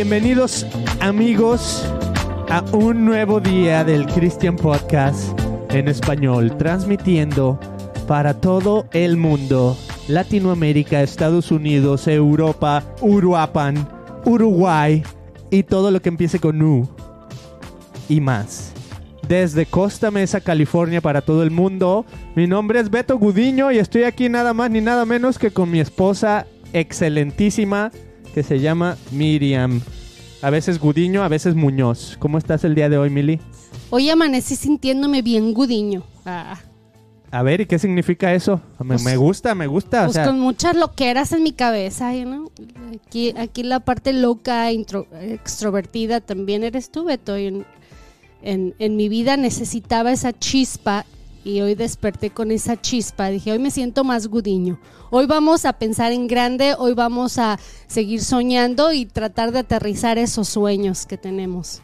Bienvenidos amigos a un nuevo día del Christian Podcast en español, transmitiendo para todo el mundo, Latinoamérica, Estados Unidos, Europa, Uruapan, Uruguay y todo lo que empiece con U y más. Desde Costa Mesa, California, para todo el mundo. Mi nombre es Beto Gudiño y estoy aquí nada más ni nada menos que con mi esposa excelentísima que se llama Miriam. A veces Gudiño, a veces Muñoz. ¿Cómo estás el día de hoy, Mili? Hoy amanecí sintiéndome bien Gudiño. Ah, A ver, ¿y qué significa eso? Me, Pues- me gusta, me gusta. o pues sea, con muchas loqueras en mi cabeza, ¿no? Aquí, aquí la parte loca, intro- extrovertida también eres tú, Beto. en- en mi vida necesitaba esa chispa y hoy desperté con esa chispa. Dije, hoy me siento más Gudiño. Hoy vamos a pensar en grande, hoy vamos a seguir soñando y tratar de aterrizar esos sueños que tenemos.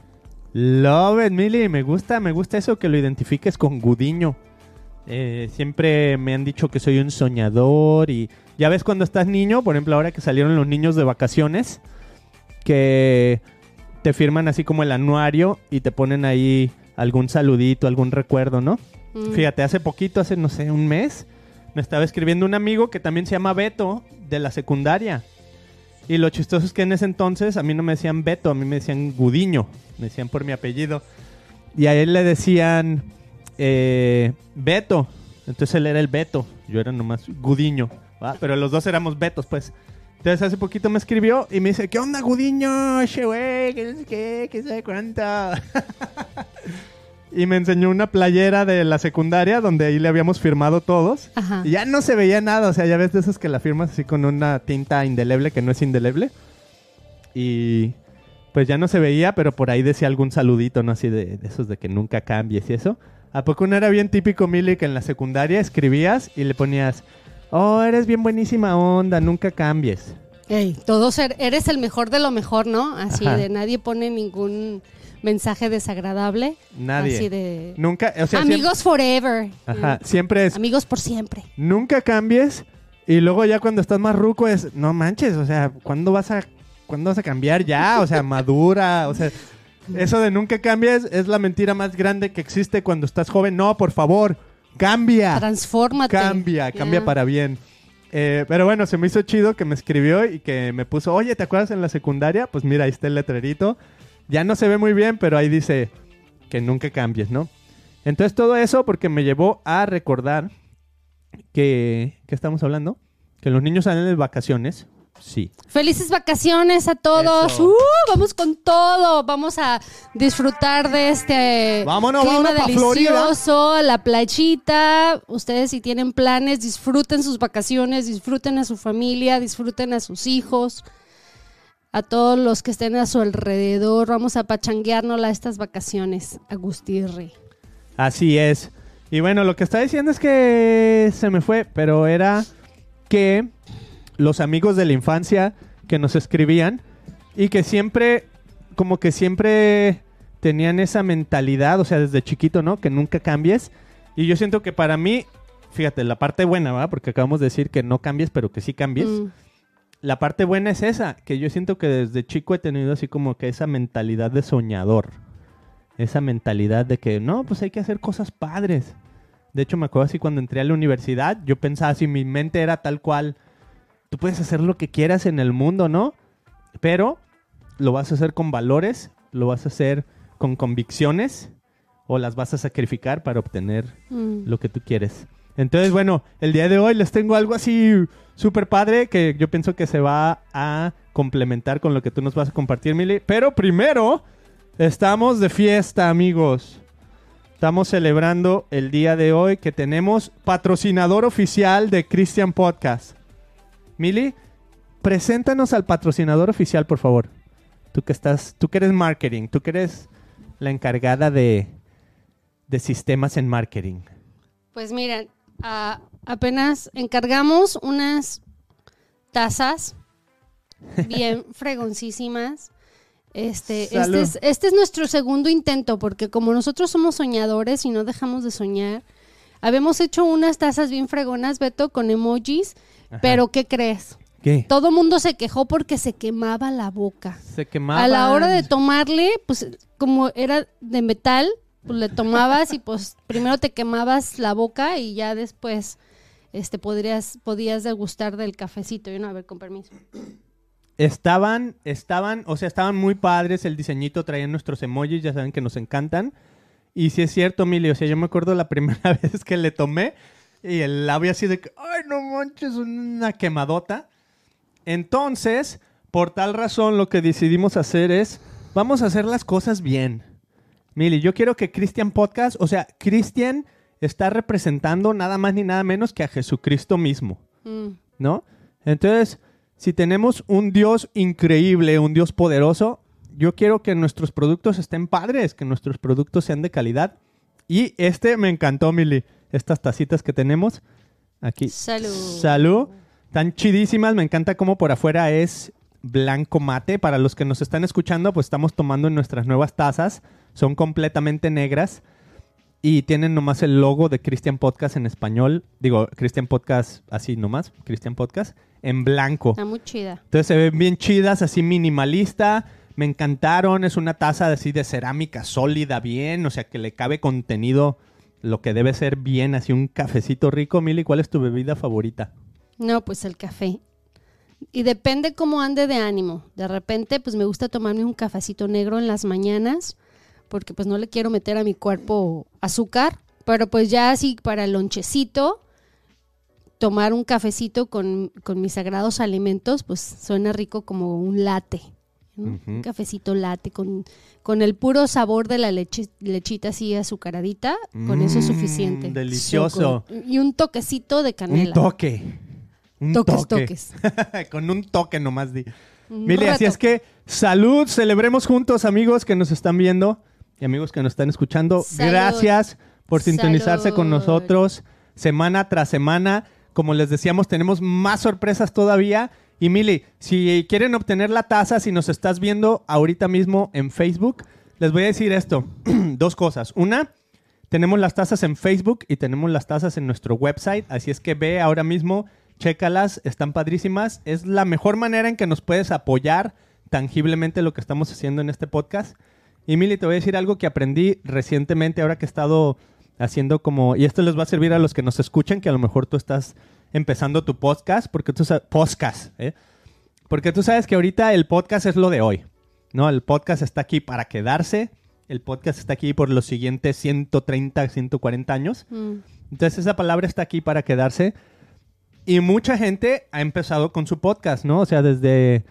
Love it, Mili. Me gusta, me gusta eso que lo identifiques con Gudiño. Eh, siempre me han dicho que soy un soñador y ya ves cuando estás niño, por ejemplo, ahora que salieron los niños de vacaciones, que te firman así como el anuario y te ponen ahí algún saludito, algún recuerdo, ¿no? Mm. Fíjate, hace poquito, hace no sé, un mes, me estaba escribiendo un amigo que también se llama Beto de la secundaria. Y lo chistoso es que en ese entonces a mí no me decían Beto, a mí me decían Gudiño, me decían por mi apellido. Y a él le decían eh, Beto, entonces él era el Beto, yo era nomás Gudiño, pero los dos éramos Betos, pues. Entonces hace poquito me escribió y me dice, ¿qué onda Gudiño? Che, güey, sé qué, que sabe cuánto. y me enseñó una playera de la secundaria donde ahí le habíamos firmado todos. Ajá. Y ya no se veía nada, o sea, ya ves de esas que la firmas así con una tinta indeleble que no es indeleble. Y pues ya no se veía, pero por ahí decía algún saludito, ¿no? Así de, de esos de que nunca cambies y eso. ¿A poco no era bien típico, Mili, que en la secundaria escribías y le ponías, oh, eres bien buenísima onda, nunca cambies? Ey, todos er- eres el mejor de lo mejor, ¿no? Así Ajá. de nadie pone ningún mensaje desagradable. Nadie. Así de Nunca, o sea, amigos forever. ajá, Mm, siempre es, Amigos por siempre. nunca cambies. Y luego ya cuando estás más ruco es, no manches, o sea, ¿cuándo vas a, ¿cuándo vas a cambiar ya? O sea, madura, o sea, eso de nunca cambies es la mentira más grande que existe cuando estás joven. No, por favor, cambia. Transfórmate. Cambia, Ya. cambia para bien. Eh, pero bueno, se me hizo chido que me escribió y que me puso, oye, ¿te acuerdas en la secundaria? Pues mira, ahí está el letrerito. Ya no se ve muy bien, pero ahí dice que nunca cambies, ¿no? Entonces todo eso porque me llevó a recordar que... ¿Qué estamos hablando? Que los niños salen de vacaciones. Sí. Felices vacaciones a todos. ¡Uh! vamos con todo. Vamos a disfrutar de este Vámonos, clima vámonos Florida. delicioso, la playita. Ustedes si tienen planes, disfruten sus vacaciones, disfruten a su familia, disfruten a sus hijos, a todos los que estén a su alrededor. Vamos a pachangueárnosla estas vacaciones. Agustirri. Así es. Y bueno, lo que está diciendo es que se me fue, pero era que los amigos de la infancia que nos escribían y que siempre, como que siempre tenían esa mentalidad, o sea, desde chiquito, ¿no? Que nunca cambies. Y yo siento que para mí, fíjate, la parte buena, ¿va? Porque acabamos de decir que no cambies, pero que sí cambies. Mm. La parte buena es esa, que yo siento que desde chico he tenido así como que esa mentalidad de soñador. Esa mentalidad de que, no, pues hay que hacer cosas padres. De hecho, me acuerdo así cuando entré a la universidad, yo pensaba así, mi mente era tal cual, tú puedes hacer lo que quieras en el mundo, ¿no? Pero lo vas a hacer con valores, lo vas a hacer con convicciones o las vas a sacrificar para obtener Mm. lo que tú quieres. Entonces, bueno, el día de hoy les tengo algo así súper padre que yo pienso que se va a complementar con lo que tú nos vas a compartir, Mili. Pero primero, estamos de fiesta, amigos. Estamos celebrando el día de hoy que tenemos patrocinador oficial de Christian Podcast. Mili, preséntanos al patrocinador oficial, por favor. Tú que estás, tú que eres marketing, tú que eres la encargada de, de sistemas en marketing. Pues miren, apenas encargamos unas tazas bien fregoncísimas. Este, este es, este es nuestro segundo intento, porque como nosotros somos soñadores y no dejamos de soñar, habíamos hecho unas tazas bien fregonas, Beto, con emojis, Ajá. pero ¿qué crees? ¿Qué? Todo mundo se quejó porque se quemaba la boca. Se quemaba. A la hora de tomarle, pues como era de metal, pues le tomabas y pues primero te quemabas la boca y ya después este podrías podías degustar del cafecito. Y no, a ver, con permiso. Estaban, estaban, o sea, estaban muy padres. El diseñito traían nuestros emojis, ya saben que nos encantan. Y sí es cierto, Mili, o sea, yo me acuerdo la primera vez que le tomé y el labio así de que, ay, no manches, una quemadota. Entonces, por tal razón, lo que decidimos hacer es, vamos a hacer las cosas bien. Mili, yo quiero que Christian Podcast, o sea, Christian está representando nada más ni nada menos que a Jesucristo mismo, Mm. ¿no? Entonces, si tenemos un Dios increíble, un Dios poderoso, yo quiero que nuestros productos estén padres, que nuestros productos sean de calidad. Y este me encantó, Mili. Estas tacitas que tenemos aquí. Salud. Salud. Tan chidísimas. Me encanta cómo por afuera es blanco mate. Para los que nos están escuchando, pues estamos tomando nuestras nuevas tazas. Son completamente negras. Y tienen nomás el logo de Christian Podcast en español. Digo, Christian Podcast así nomás. Christian Podcast en blanco. Está muy chida. Entonces se ven bien chidas, así minimalista. Me encantaron. Es una taza así de cerámica sólida, bien. O sea, que le cabe contenido lo que debe ser bien. Así un cafecito rico. Mili, ¿cuál es tu bebida favorita? No, pues el café. Y depende cómo ande de ánimo. De repente, pues me gusta tomarme un cafecito negro en las mañanas, porque pues no le quiero meter a mi cuerpo azúcar. Pero pues ya así para el lonchecito, tomar un cafecito con, con mis sagrados alimentos, pues suena rico como un latte. Un cafecito latte con, con el puro sabor de la leche, lechita así azucaradita, con eso es Mm, suficiente. delicioso. Con- y un toquecito de canela. Un toque. Un Toques, toque. toques. Con un toque nomás di. Mili, así es que salud, celebremos juntos, amigos que nos están viendo y amigos que nos están escuchando. Salud. Gracias por sintonizarse con nosotros semana tras semana. Como les decíamos, tenemos más sorpresas todavía. Y Mili, si quieren obtener la taza, si nos estás viendo ahorita mismo en Facebook, les voy a decir esto. Dos cosas. Una, tenemos las tazas en Facebook y tenemos las tazas en nuestro website. Así es que ve ahora mismo, chécalas, están padrísimas. Es la mejor manera en que nos puedes apoyar tangiblemente lo que estamos haciendo en este podcast. Y Mili, te voy a decir algo que aprendí recientemente ahora que he estado haciendo como... Y esto les va a servir a los que nos escuchen, que a lo mejor tú estás empezando tu podcast, porque tú sabes... Podcast, ¿eh? Porque tú sabes que ahorita el podcast es lo de hoy, ¿no? El podcast está aquí para quedarse. El podcast está aquí por los siguientes 130, 140 años. Mm. Entonces esa palabra está aquí para quedarse. Y mucha gente ha empezado con su podcast, ¿no? O sea, desde...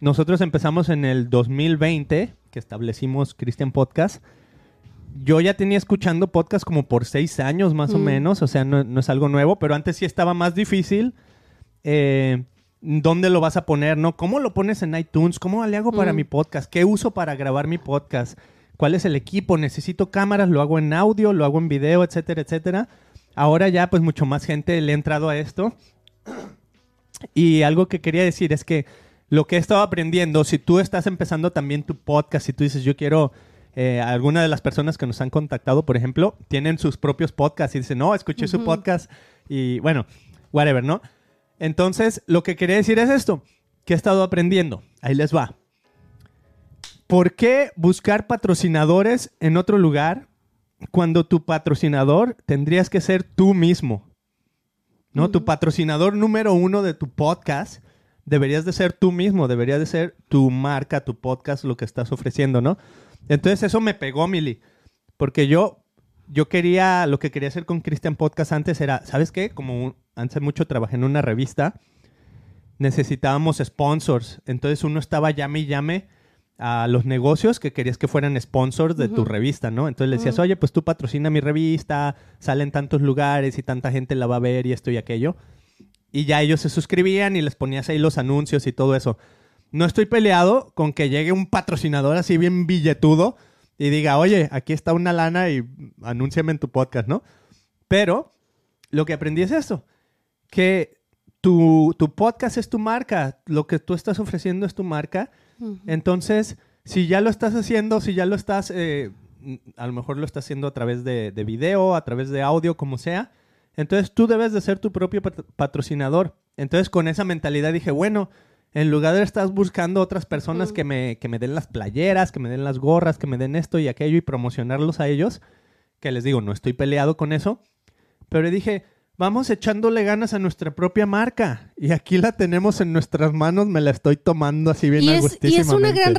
Nosotros empezamos en el 2020, que establecimos Christian Podcast. Yo ya tenía escuchando podcast como por seis años más o Mm. menos, o sea, no, no es algo nuevo, pero antes sí estaba más difícil. Eh, ¿Dónde lo vas a poner, no? ¿Cómo lo pones en iTunes? ¿Cómo le hago para Mm. mi podcast? ¿Qué uso para grabar mi podcast? ¿Cuál es el equipo? ¿Necesito cámaras? ¿Lo hago en audio? ¿Lo hago en video? Etcétera, etcétera. Ahora ya pues mucho más gente le ha entrado a esto. Y algo que quería decir es que lo que he estado aprendiendo, si tú estás empezando también tu podcast, si tú dices yo quiero, eh, alguna de las personas que nos han contactado, por ejemplo, tienen sus propios podcasts y dicen, no, escuché su podcast y bueno, whatever, ¿no? Entonces, lo que quería decir es esto, que he estado aprendiendo. Ahí les va. ¿Por qué buscar patrocinadores en otro lugar cuando tu patrocinador tendrías que ser tú mismo? ¿No? Tu patrocinador número uno de tu podcast deberías de ser tú mismo, debería de ser tu marca, tu podcast, lo que estás ofreciendo, ¿no? Entonces eso me pegó, Mili, porque yo, yo quería, lo que quería hacer con Christian Podcast antes era, ¿sabes qué? Como un- hace mucho trabajé en una revista, necesitábamos sponsors, entonces uno estaba llame y llame a los negocios que querías que fueran sponsors de tu revista, ¿no? Entonces le decías, oye, pues tú patrocina mi revista, sale en tantos lugares y tanta gente la va a ver y esto y aquello. Y ya ellos se suscribían y les ponías ahí los anuncios y todo eso. No estoy peleado con que llegue un patrocinador así bien billetudo y diga, oye, aquí está una lana y anúnciame en tu podcast, ¿no? Pero lo que aprendí es eso, que tu, tu podcast es tu marca, lo que tú estás ofreciendo es tu marca. Entonces, si ya lo estás haciendo, si ya lo estás, eh, a lo mejor lo estás haciendo a través de, de video, a través de audio, como sea, Entonces tú debes de ser tu propio pat- patrocinador. Entonces con esa mentalidad dije, bueno, en lugar de estar buscando otras personas que, me, que me den las playeras, que me den las gorras, que me den esto y aquello y promocionarlos a ellos, que les digo, no estoy peleado con eso, pero dije, vamos echándole ganas a nuestra propia marca. Y aquí la tenemos en nuestras manos, me la estoy tomando así bien Y es, y es una gran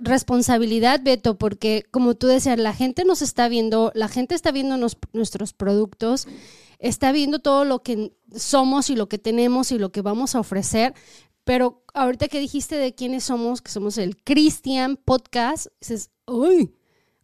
responsabilidad, Beto, porque como tú decías, la gente nos está viendo, la gente está viendo nos- nuestros productos, está viendo todo lo que somos y lo que tenemos y lo que vamos a ofrecer. Pero ahorita que dijiste de quiénes somos, que somos el Christian Podcast, dices, uy,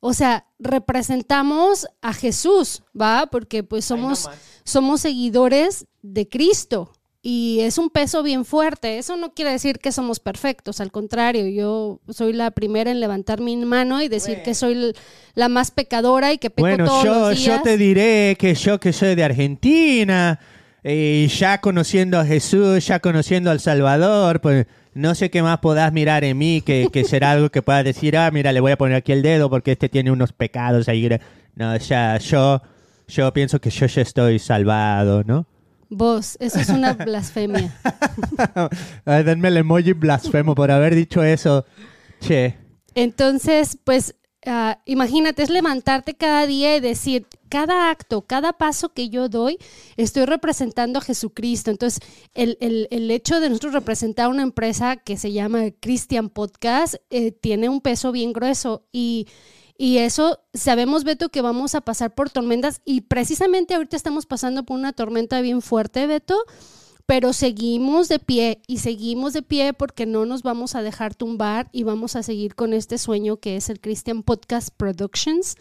o sea, representamos a Jesús, ¿va? Porque pues somos, somos seguidores de Cristo y es un peso bien fuerte. Eso no quiere decir que somos perfectos, al contrario, yo soy la primera en levantar mi mano y decir que soy la más pecadora y que peco Bueno, todos yo, los días. yo te diré que yo que soy de Argentina, y ya conociendo a Jesús, ya conociendo al Salvador, pues no sé qué más podás mirar en mí, que, que será algo que puedas decir, ah, mira, le voy a poner aquí el dedo porque este tiene unos pecados ahí. gra-". No, ya, yo, yo pienso que yo ya estoy salvado, ¿no? Vos, eso es una blasfemia. Ay, denme el emoji blasfemo por haber dicho eso. Che. Entonces, pues ah, imagínate, es levantarte cada día y decir, cada acto, cada paso que yo doy, estoy representando a Jesucristo. Entonces, el, el- el hecho de nosotros representar una empresa que se llama Christian Podcast eh, tiene un peso bien grueso y... Y eso, sabemos, Beto, que vamos a pasar por tormentas y precisamente ahorita estamos pasando por una tormenta bien fuerte, Beto, pero seguimos de pie y seguimos de pie porque no nos vamos a dejar tumbar y vamos a seguir con este sueño que es el Christian Podcast Productions.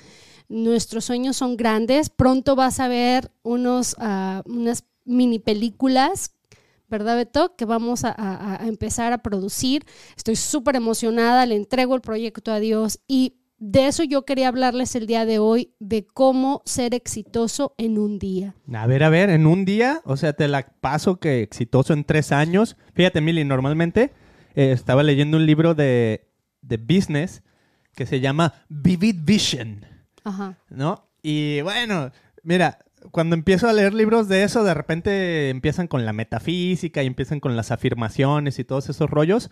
Nuestros sueños son grandes. Pronto vas a ver unos, ah, unas mini películas. ¿Verdad, Beto? Que vamos a, a- empezar a producir. Estoy súper emocionada, le entrego el proyecto a Dios y de eso yo quería hablarles el día de hoy, de cómo ser exitoso en un día. A ver, a ver, en un día, o sea, te la paso que exitoso en tres años. Fíjate, Mili, normalmente eh, estaba leyendo un libro de, de business que se llama Vivid Vision, Ajá. ¿no? Y bueno, mira, cuando empiezo a leer libros de eso, de repente empiezan con la metafísica y empiezan con las afirmaciones y todos esos rollos.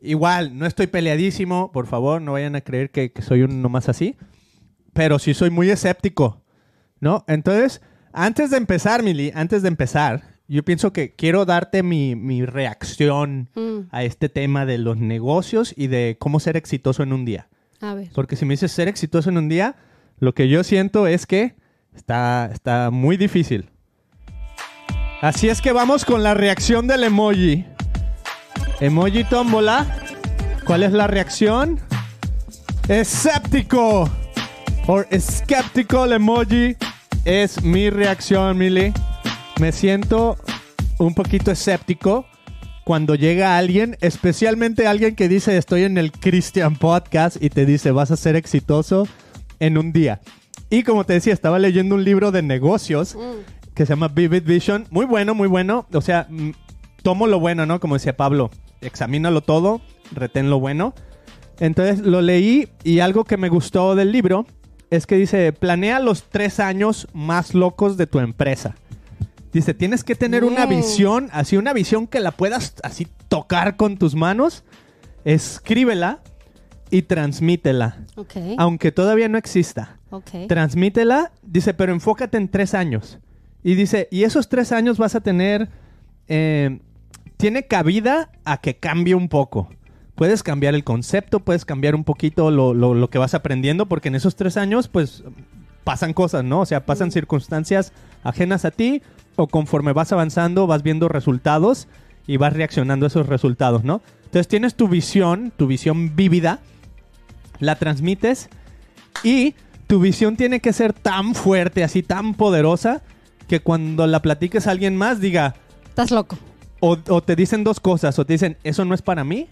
Igual, no estoy peleadísimo, por favor, no vayan a creer que, que soy un nomás así, pero sí soy muy escéptico, ¿no? Entonces, antes de empezar, Mili, antes de empezar, yo pienso que quiero darte mi, mi reacción Mm, a este tema de los negocios y de cómo ser exitoso en un día. a ver. Porque si me dices ser exitoso en un día, lo que yo siento es que está, está muy difícil. Así es que vamos con la reacción del emoji. Emoji tómbola. ¿Cuál es la reacción? Escéptico. Or skeptical emoji es mi reacción, Mili. Me siento un poquito escéptico cuando llega alguien, especialmente alguien que dice estoy en el Christian Podcast y te dice vas a ser exitoso en un día. Y como te decía, estaba leyendo un libro de negocios Mm, que se llama Vivid Vision. Muy bueno, muy bueno. O sea, mm, tomo lo bueno, ¿no? Como decía Pablo, examínalo todo, retén lo bueno. Entonces lo leí y algo que me gustó del libro es que dice, planea los tres años más locos de tu empresa. Dice, tienes que tener una visión, así una visión que la puedas así tocar con tus manos, escríbela y transmítela, aunque todavía no exista. Transmítela, dice, pero enfócate en tres años. Y dice, y esos tres años vas a tener, eh, tiene cabida a que cambie un poco. Puedes cambiar el concepto, puedes cambiar un poquito lo, lo- lo que vas aprendiendo, porque en esos tres años, pues, pasan cosas, ¿no? O sea, pasan Mm. circunstancias ajenas a ti, o conforme vas avanzando, vas viendo resultados y vas reaccionando a esos resultados, ¿no? Entonces tienes tu visión, tu visión vívida, la transmites y tu visión tiene que ser tan fuerte, así tan poderosa, que cuando la platiques a alguien más diga, Estás loco. O, o te dicen dos cosas, o te dicen, eso no es para mí,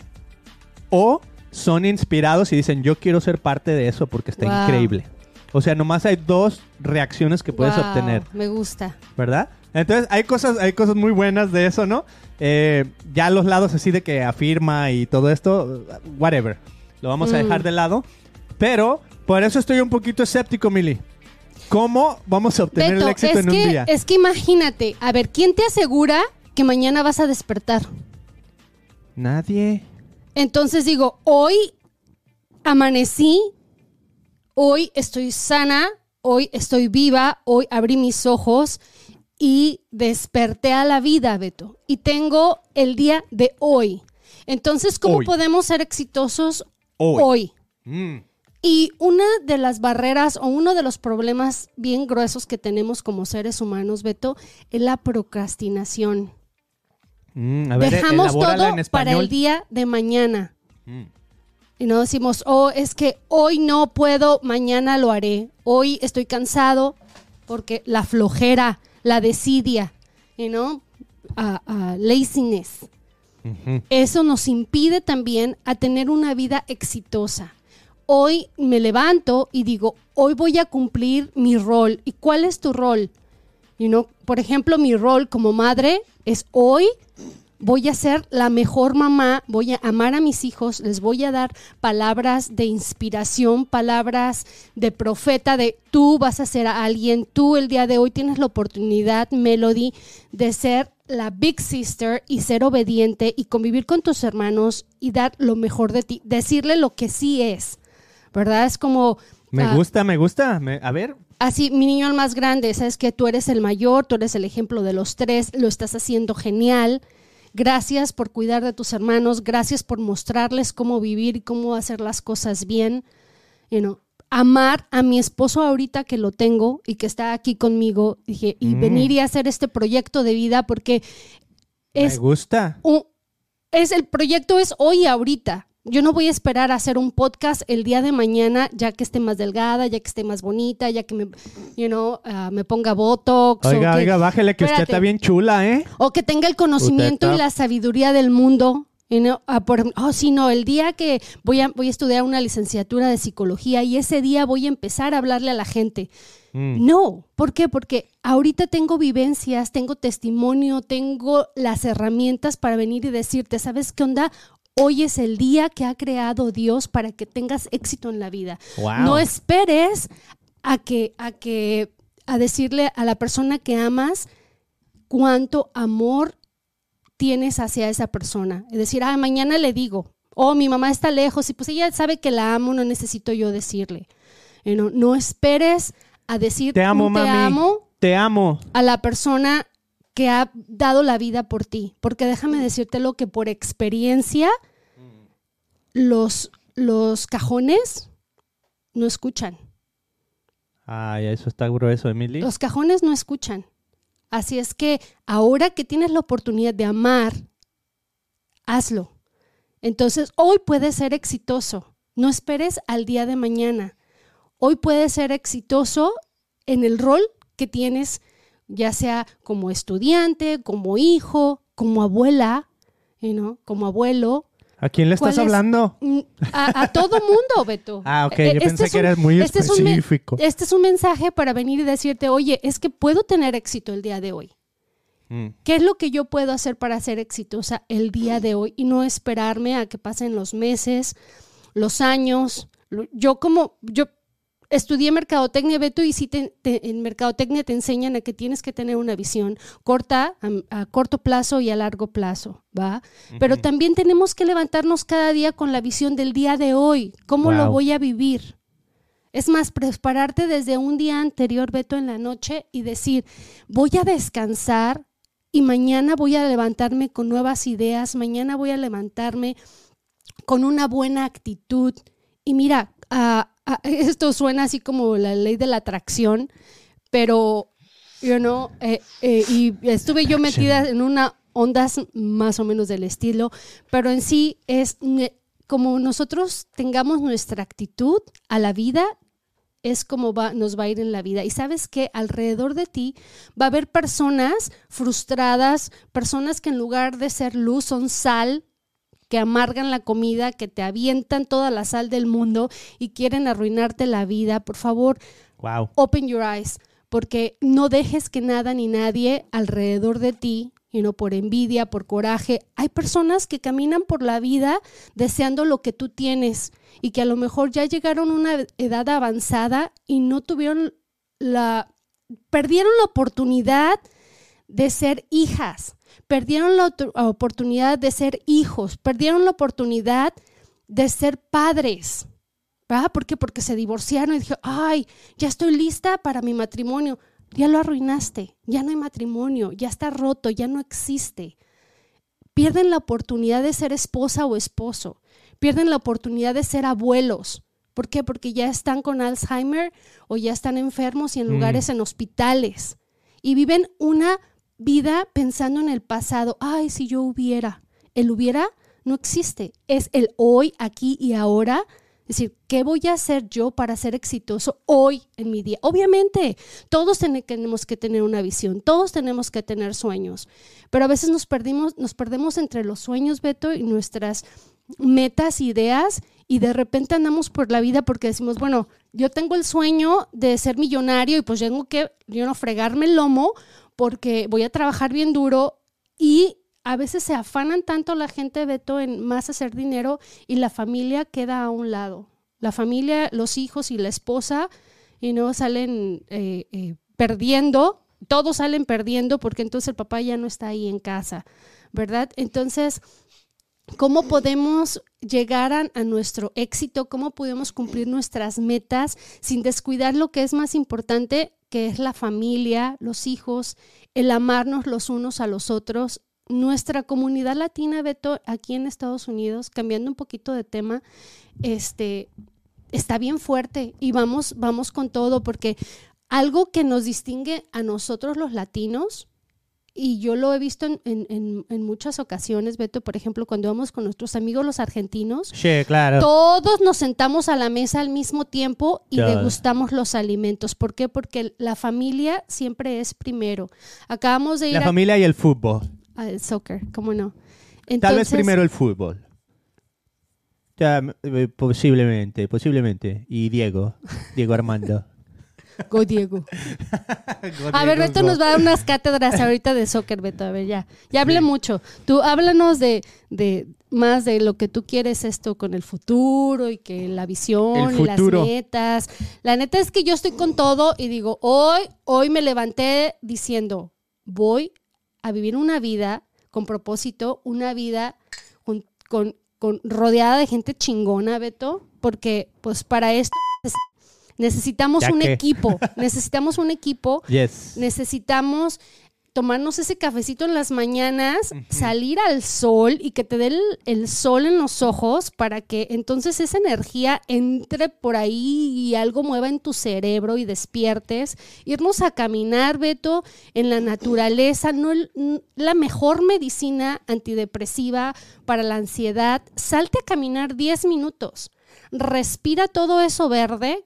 o son inspirados y dicen, yo quiero ser parte de eso porque está Wow. increíble. O sea, nomás hay dos reacciones que puedes Wow, obtener, Me gusta. ¿verdad? Entonces, hay cosas, hay cosas muy buenas de eso, ¿no? Eh, ya los lados así de que afirma y todo esto, whatever. Lo vamos a Mm. dejar de lado. Pero, por eso estoy un poquito escéptico, Mili. ¿Cómo vamos a obtener Beto, el éxito en un que, día? es que imagínate, a ver, ¿quién te asegura que mañana vas a despertar? Nadie. Entonces digo, hoy amanecí, hoy estoy sana, hoy estoy viva, hoy abrí mis ojos y desperté a la vida, Beto. Y tengo el día de hoy. Entonces, ¿cómo Hoy. podemos ser exitosos Hoy. hoy? Mm. Y una de las barreras o uno de los problemas bien gruesos que tenemos como seres humanos, Beto, es la procrastinación. Mm, a ver, Dejamos todo en para el día de mañana. Mm. Y no decimos, oh, es que hoy no puedo, mañana lo haré. Hoy estoy cansado porque la flojera, la desidia, you know, ah, ah, laziness. Eso nos impide también a tener una vida exitosa. Hoy me levanto y digo, hoy voy a cumplir mi rol. ¿Y cuál es tu rol? You know, por ejemplo, mi rol como madre es hoy voy a ser la mejor mamá, voy a amar a mis hijos, les voy a dar palabras de inspiración, palabras de profeta, de tú vas a ser a alguien, tú el día de hoy tienes la oportunidad, Melody, de ser la big sister y ser obediente y convivir con tus hermanos y dar lo mejor de ti, decirle lo que sí es, ¿verdad? Es como... Me ah, gusta, me gusta. Me- a ver, Así, mi niño el más grande, sabes que tú eres el mayor, tú eres el ejemplo de los tres, lo estás haciendo genial. Gracias por cuidar de tus hermanos, gracias por mostrarles cómo vivir y cómo hacer las cosas bien. You know, amar a mi esposo ahorita que lo tengo y que está aquí conmigo, dije, y Mm. venir y hacer este proyecto de vida porque me es gusta. un- es el proyecto es hoy ahorita. Yo no voy a esperar a hacer un podcast el día de mañana, ya que esté más delgada, ya que esté más bonita, ya que me, you know, ah, me ponga botox. Oiga, o que, oiga, bájele que usted está bien chula, ¿eh? o que tenga el conocimiento y la sabiduría del mundo. you know, ah, por- oh, sí, no, el día que voy a, voy a estudiar una licenciatura de psicología y ese día voy a empezar a hablarle a la gente. Mm. No, ¿por qué? Porque ahorita tengo vivencias, tengo testimonio, tengo las herramientas para venir y decirte, ¿sabes qué onda? Hoy es el día que ha creado Dios para que tengas éxito en la vida. Wow. No esperes a que, a que, a decirle a la persona que amas cuánto amor tienes hacia esa persona. Es decir, ah, mañana le digo, oh, mi mamá está lejos y pues ella sabe que la amo, no necesito yo decirle. Know, no esperes a decir Te amo, mami. amo Te amo. a la persona que ha dado la vida por ti. Porque déjame decirte lo que por experiencia los, los cajones no escuchan. Ay, eso está grueso, Emily. Los cajones no escuchan. Así es que ahora que tienes la oportunidad de amar, hazlo. Entonces, hoy puedes ser exitoso. No esperes al día de mañana. Hoy puedes ser exitoso en el rol que tienes, ya sea como estudiante, como hijo, como abuela, know, como abuelo. ¿A quién le ¿Cuál estás es? hablando? Mm, A, a todo mundo, Beto. Ah, ok, yo este pensé que un- muy este es un me- específico. Este es un mensaje para venir y decirte, oye, es que puedo tener éxito el día de hoy. Mm. ¿Qué es lo que yo puedo hacer para ser exitosa el día de hoy y no esperarme a que pasen los meses, los años? Yo como, yo estudié mercadotecnia, Beto, y sí te- te- en mercadotecnia te enseñan a que tienes que tener una visión corta, a, a corto plazo y a largo plazo, ¿va? Pero también tenemos que levantarnos cada día con la visión del día de hoy. ¿Cómo lo voy a vivir? Es más, prepararte desde un día anterior, Beto, en la noche y decir, voy a descansar y mañana voy a levantarme con nuevas ideas, mañana voy a levantarme con una buena actitud. Y mira, esto suena así como la ley de la atracción, pero, you know, eh, eh, y estuve yo metida en una ondas más o menos del estilo, pero en sí es ne- como nosotros tengamos nuestra actitud a la vida, es como va, nos va a ir en la vida. Y sabes que alrededor de ti va a haber personas frustradas, personas que en lugar de ser luz son sal, que amargan la comida, que te avientan toda la sal del mundo y quieren arruinarte la vida. Por favor, Wow. open your eyes, porque no dejes que nada ni nadie alrededor de ti, y no por envidia, por coraje. Hay personas que caminan por la vida deseando lo que tú tienes y que a lo mejor ya llegaron a una edad avanzada y no tuvieron la, perdieron la oportunidad de ser hijas, perdieron la oportunidad de ser hijos, perdieron la oportunidad de ser padres. ¿Verdad? ¿Por qué? Porque se divorciaron y dijeron, ay, ya estoy lista para mi matrimonio. Ya lo arruinaste, ya no hay matrimonio, ya está roto, ya no existe. Pierden la oportunidad de ser esposa o esposo, pierden la oportunidad de ser abuelos. ¿Por qué? Porque ya están con Alzheimer o ya están enfermos y en Mm. lugares en hospitales. Y viven una vida pensando en el pasado. Ay, si yo hubiera. El hubiera no existe. Es el hoy, aquí y ahora. Es decir, ¿qué voy a hacer yo para ser exitoso hoy en mi día? Obviamente, todos ten- tenemos que tener una visión, todos tenemos que tener sueños, pero a veces nos, perdimos, nos perdemos entre los sueños, Beto, y nuestras metas, ideas, y de repente andamos por la vida porque decimos, bueno, yo tengo el sueño de ser millonario y pues tengo que, yo no, fregarme el lomo porque voy a trabajar bien duro y a veces se afanan tanto la gente, Beto, en más hacer dinero y la familia queda a un lado. La familia, los hijos y la esposa, y no salen eh, eh, perdiendo, todos salen perdiendo porque entonces el papá ya no está ahí en casa, ¿verdad? Entonces, ¿cómo podemos llegar a, a nuestro éxito? ¿Cómo podemos cumplir nuestras metas sin descuidar lo que es más importante, que es la familia, los hijos, el amarnos los unos a los otros? Nuestra comunidad latina, Beto, aquí en Estados Unidos, cambiando un poquito de tema, este, está bien fuerte y vamos, vamos con todo, porque algo que nos distingue a nosotros los latinos, y yo lo he visto en, en- en- en muchas ocasiones, Beto, por ejemplo, cuando vamos con nuestros amigos los argentinos, Sí, claro. todos nos sentamos a la mesa al mismo tiempo y degustamos los alimentos. ¿Por qué? Porque la familia siempre es primero. Acabamos de ir La a- familia y el fútbol. al soccer, ¿cómo no? Tal vez Entonces, primero el fútbol. Ya, eh, posiblemente, posiblemente. Y Diego, Diego Armando. Go Diego. A ver, Beto nos va a dar unas cátedras ahorita de soccer, Beto. A ver, ya. Ya hablé mucho. Tú háblanos de, de más de lo que tú quieres esto con el futuro y que la visión y las metas. La neta es que yo estoy con todo y digo, hoy, hoy me levanté diciendo, voy a vivir una vida con propósito, una vida con, con- con- rodeada de gente chingona, Beto, porque pues para esto necesitamos ¿Ya un qué? equipo, necesitamos un equipo Yes. necesitamos tomarnos ese cafecito en las mañanas, salir al sol y que te dé el, el sol en los ojos para que entonces esa energía entre por ahí y algo mueva en tu cerebro y despiertes. Irnos a caminar, Beto, en la naturaleza, no el- la mejor medicina antidepresiva para la ansiedad. Salte a caminar 10 minutos. Respira todo eso verde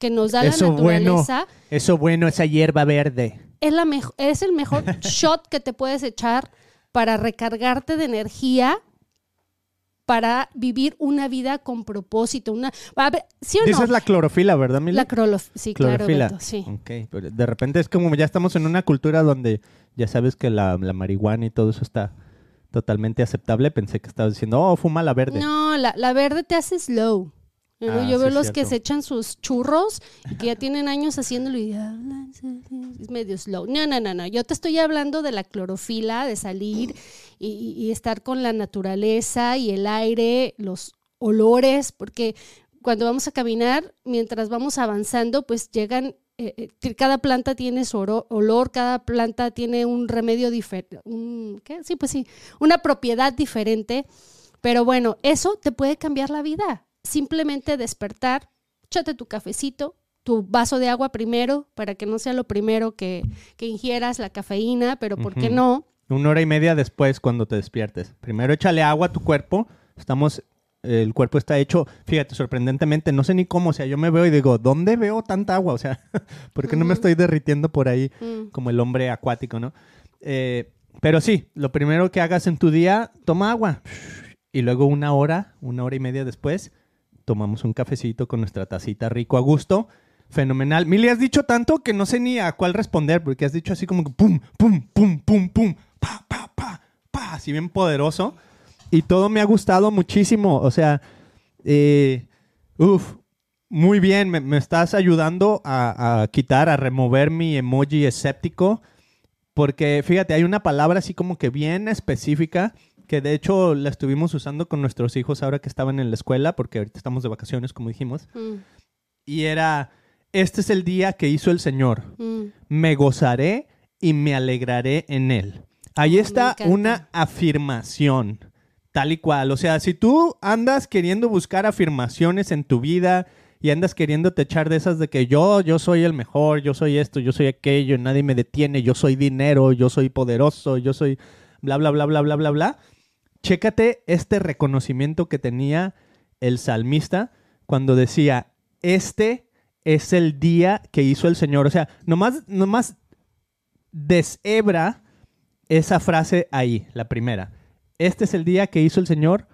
que nos da Eso la bueno. naturaleza Eso bueno, esa hierba verde. es, la es el mejor shot que te puedes echar para recargarte de energía para vivir una vida con propósito. Una, a ver, ¿sí o no? Dices la clorofila, ¿verdad, Mili? La sí, claro, clorofila. Beto, sí. Ok, pero de repente es como ya estamos en una cultura donde ya sabes que la, la marihuana y todo eso está totalmente aceptable. Pensé que estabas diciendo, oh, fuma la verde. No, la, la verde te hace slow. Ah, yo sí, veo los que se echan sus churros y que ya tienen años haciéndolo y es medio slow. No, no, no, no. Yo te estoy hablando de la clorofila, de salir y, y- estar con la naturaleza y el aire, los olores, porque cuando vamos a caminar, mientras vamos avanzando, pues llegan, eh, eh, cada planta tiene su olor, cada planta tiene un remedio diferente, ¿qué? Sí, pues sí, una propiedad diferente. Pero bueno, eso te puede cambiar la vida. Simplemente despertar, échate tu cafecito, tu vaso de agua primero, para que no sea lo primero que, que ingieras la cafeína, pero ¿por qué no? Una hora y media después cuando te despiertes. Primero échale agua a tu cuerpo. Estamos, el cuerpo está hecho, fíjate, sorprendentemente, no sé ni cómo, o sea, yo me veo y digo, ¿dónde veo tanta agua? O sea, ¿por qué no me estoy derritiendo por ahí Mm, como el hombre acuático, no? Eh, pero sí, lo primero que hagas en tu día, toma agua. Y luego una hora, una hora y media después, tomamos un cafecito con nuestra tacita rico a gusto. Fenomenal. Mili, has dicho tanto que no sé ni a cuál responder, porque has dicho así como que pum, pum, pum, pum, pum, pa, pa, pa, pa, así bien poderoso. Y todo me ha gustado muchísimo. O sea, eh, uff, muy bien, me, estás ayudando a, a quitar, a remover mi emoji escéptico. Porque fíjate, hay una palabra así como que bien específica que de hecho la estuvimos usando con nuestros hijos ahora que estaban en la escuela, porque ahorita estamos de vacaciones, como dijimos. Mm, Y era, este es el día que hizo el Señor. mm, Me gozaré y me alegraré en él. Ahí me está una afirmación, tal y cual. O sea, si tú andas queriendo buscar afirmaciones en tu vida y andas queriendo te echar de esas de que yo, yo soy el mejor, yo soy esto, yo soy aquello, nadie me detiene, yo soy dinero, yo soy poderoso, yo soy bla, bla, bla, bla, bla, bla, bla. Chécate este reconocimiento que tenía el salmista cuando decía, este es el día que hizo el Señor. O sea, nomás, nomás deshebra esa frase ahí, la primera. Este es el día que hizo el Señor.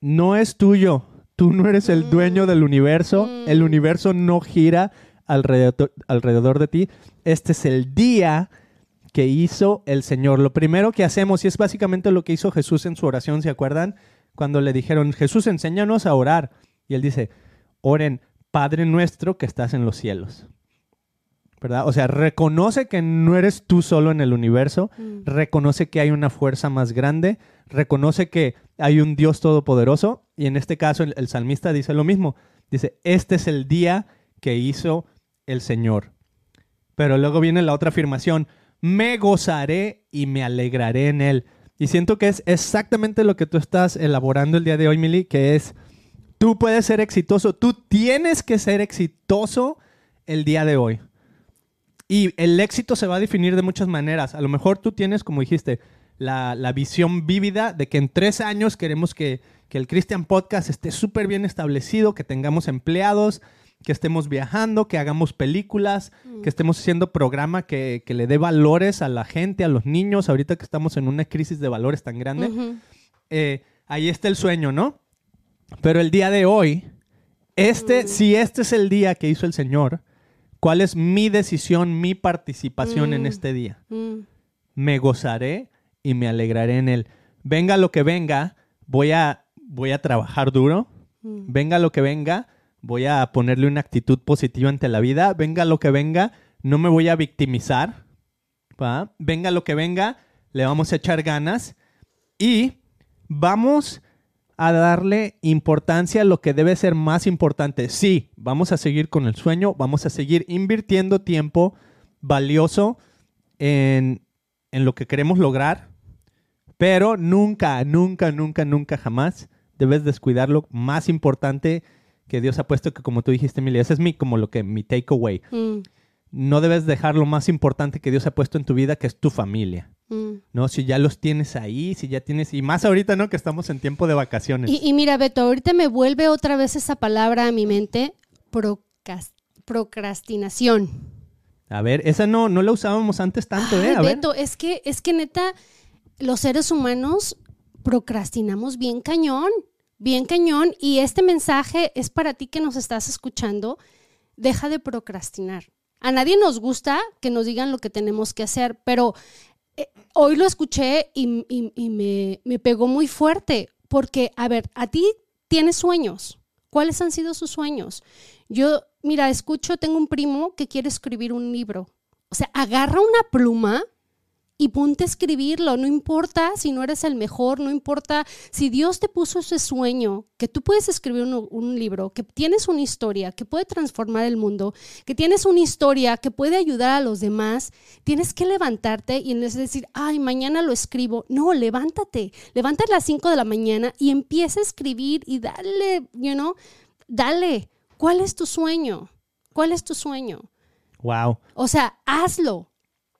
No es tuyo. Tú no eres el dueño del universo. Mm. El universo no gira alrededor, alrededor de ti. Este es el día que hizo el Señor. Lo primero que hacemos, y es básicamente lo que hizo Jesús en su oración, ¿se acuerdan? Cuando le dijeron, Jesús, enséñanos a orar. Y él dice, oren, Padre nuestro que estás en los cielos. ¿Verdad? O sea, reconoce que no eres tú solo en el universo, mm. reconoce que hay una fuerza más grande, reconoce que hay un Dios todopoderoso, y en este caso el, el salmista dice lo mismo. Dice, este es el día que hizo el Señor. Pero luego viene la otra afirmación, me gozaré y me alegraré en él. Y siento que es exactamente lo que tú estás elaborando el día de hoy, Mili, que es, tú puedes ser exitoso, tú tienes que ser exitoso el día de hoy. Y el éxito se va a definir de muchas maneras. A lo mejor tú tienes, como dijiste, la, la visión vívida de que en tres años queremos que, que el Christian Podcast esté súper bien establecido, que tengamos empleados, que estemos viajando, que hagamos películas, que estemos haciendo programa que, que le dé valores a la gente, a los niños, ahorita que estamos en una crisis de valores tan grande. Eh, ahí está el sueño, ¿no? Pero el día de hoy, este, si este es el día que hizo el Señor, ¿cuál es mi decisión, mi participación en Mm. este día? Mm, Me gozaré y me alegraré en él. Venga lo que venga, voy a, voy a trabajar duro. mm. Venga lo que venga, voy a ponerle una actitud positiva ante la vida. Venga lo que venga, no me voy a victimizar. ¿va? Venga lo que venga, le vamos a echar ganas y vamos a darle importancia a lo que debe ser más importante. Sí, vamos a seguir con el sueño, vamos a seguir invirtiendo tiempo valioso en, en lo que queremos lograr, pero nunca, nunca, nunca, nunca, jamás debes descuidar lo más importante que Dios ha puesto, que como tú dijiste, Emilia, ese es mi, como lo que, mi takeaway. Mm, No debes dejar lo más importante que Dios ha puesto en tu vida, que es tu familia. mm. ¿No? Si ya los tienes ahí, si ya tienes, y más ahorita, ¿no? Que estamos en tiempo de vacaciones. Y, y mira, Beto, ahorita me vuelve otra vez esa palabra a mi mente, procrastinación. A ver, esa no, no la usábamos antes tanto, ¿eh? Ver. Beto, es que, es que neta, los seres humanos procrastinamos bien cañón, bien cañón. Y este mensaje es para ti que nos estás escuchando. Deja de procrastinar. A nadie nos gusta que nos digan lo que tenemos que hacer, pero eh, hoy lo escuché y, me, me pegó muy fuerte, porque, a ver, a ti tienes sueños. ¿Cuáles han sido sus sueños? Yo, mira, escucho, tengo un primo que quiere escribir un libro. O sea, agarra una pluma y ponte a escribirlo. No importa si no eres el mejor, no importa si Dios te puso ese sueño, que tú puedes escribir un, un libro, que tienes una historia, que puede transformar el mundo, que tienes una historia que puede ayudar a los demás. Tienes que levantarte y no decir, ay, mañana lo escribo. No, levántate. Levántate a las 5 de la mañana y empieza a escribir y dale, you know, dale. ¿Cuál es tu sueño? ¿Cuál es tu sueño? Wow. O sea, hazlo.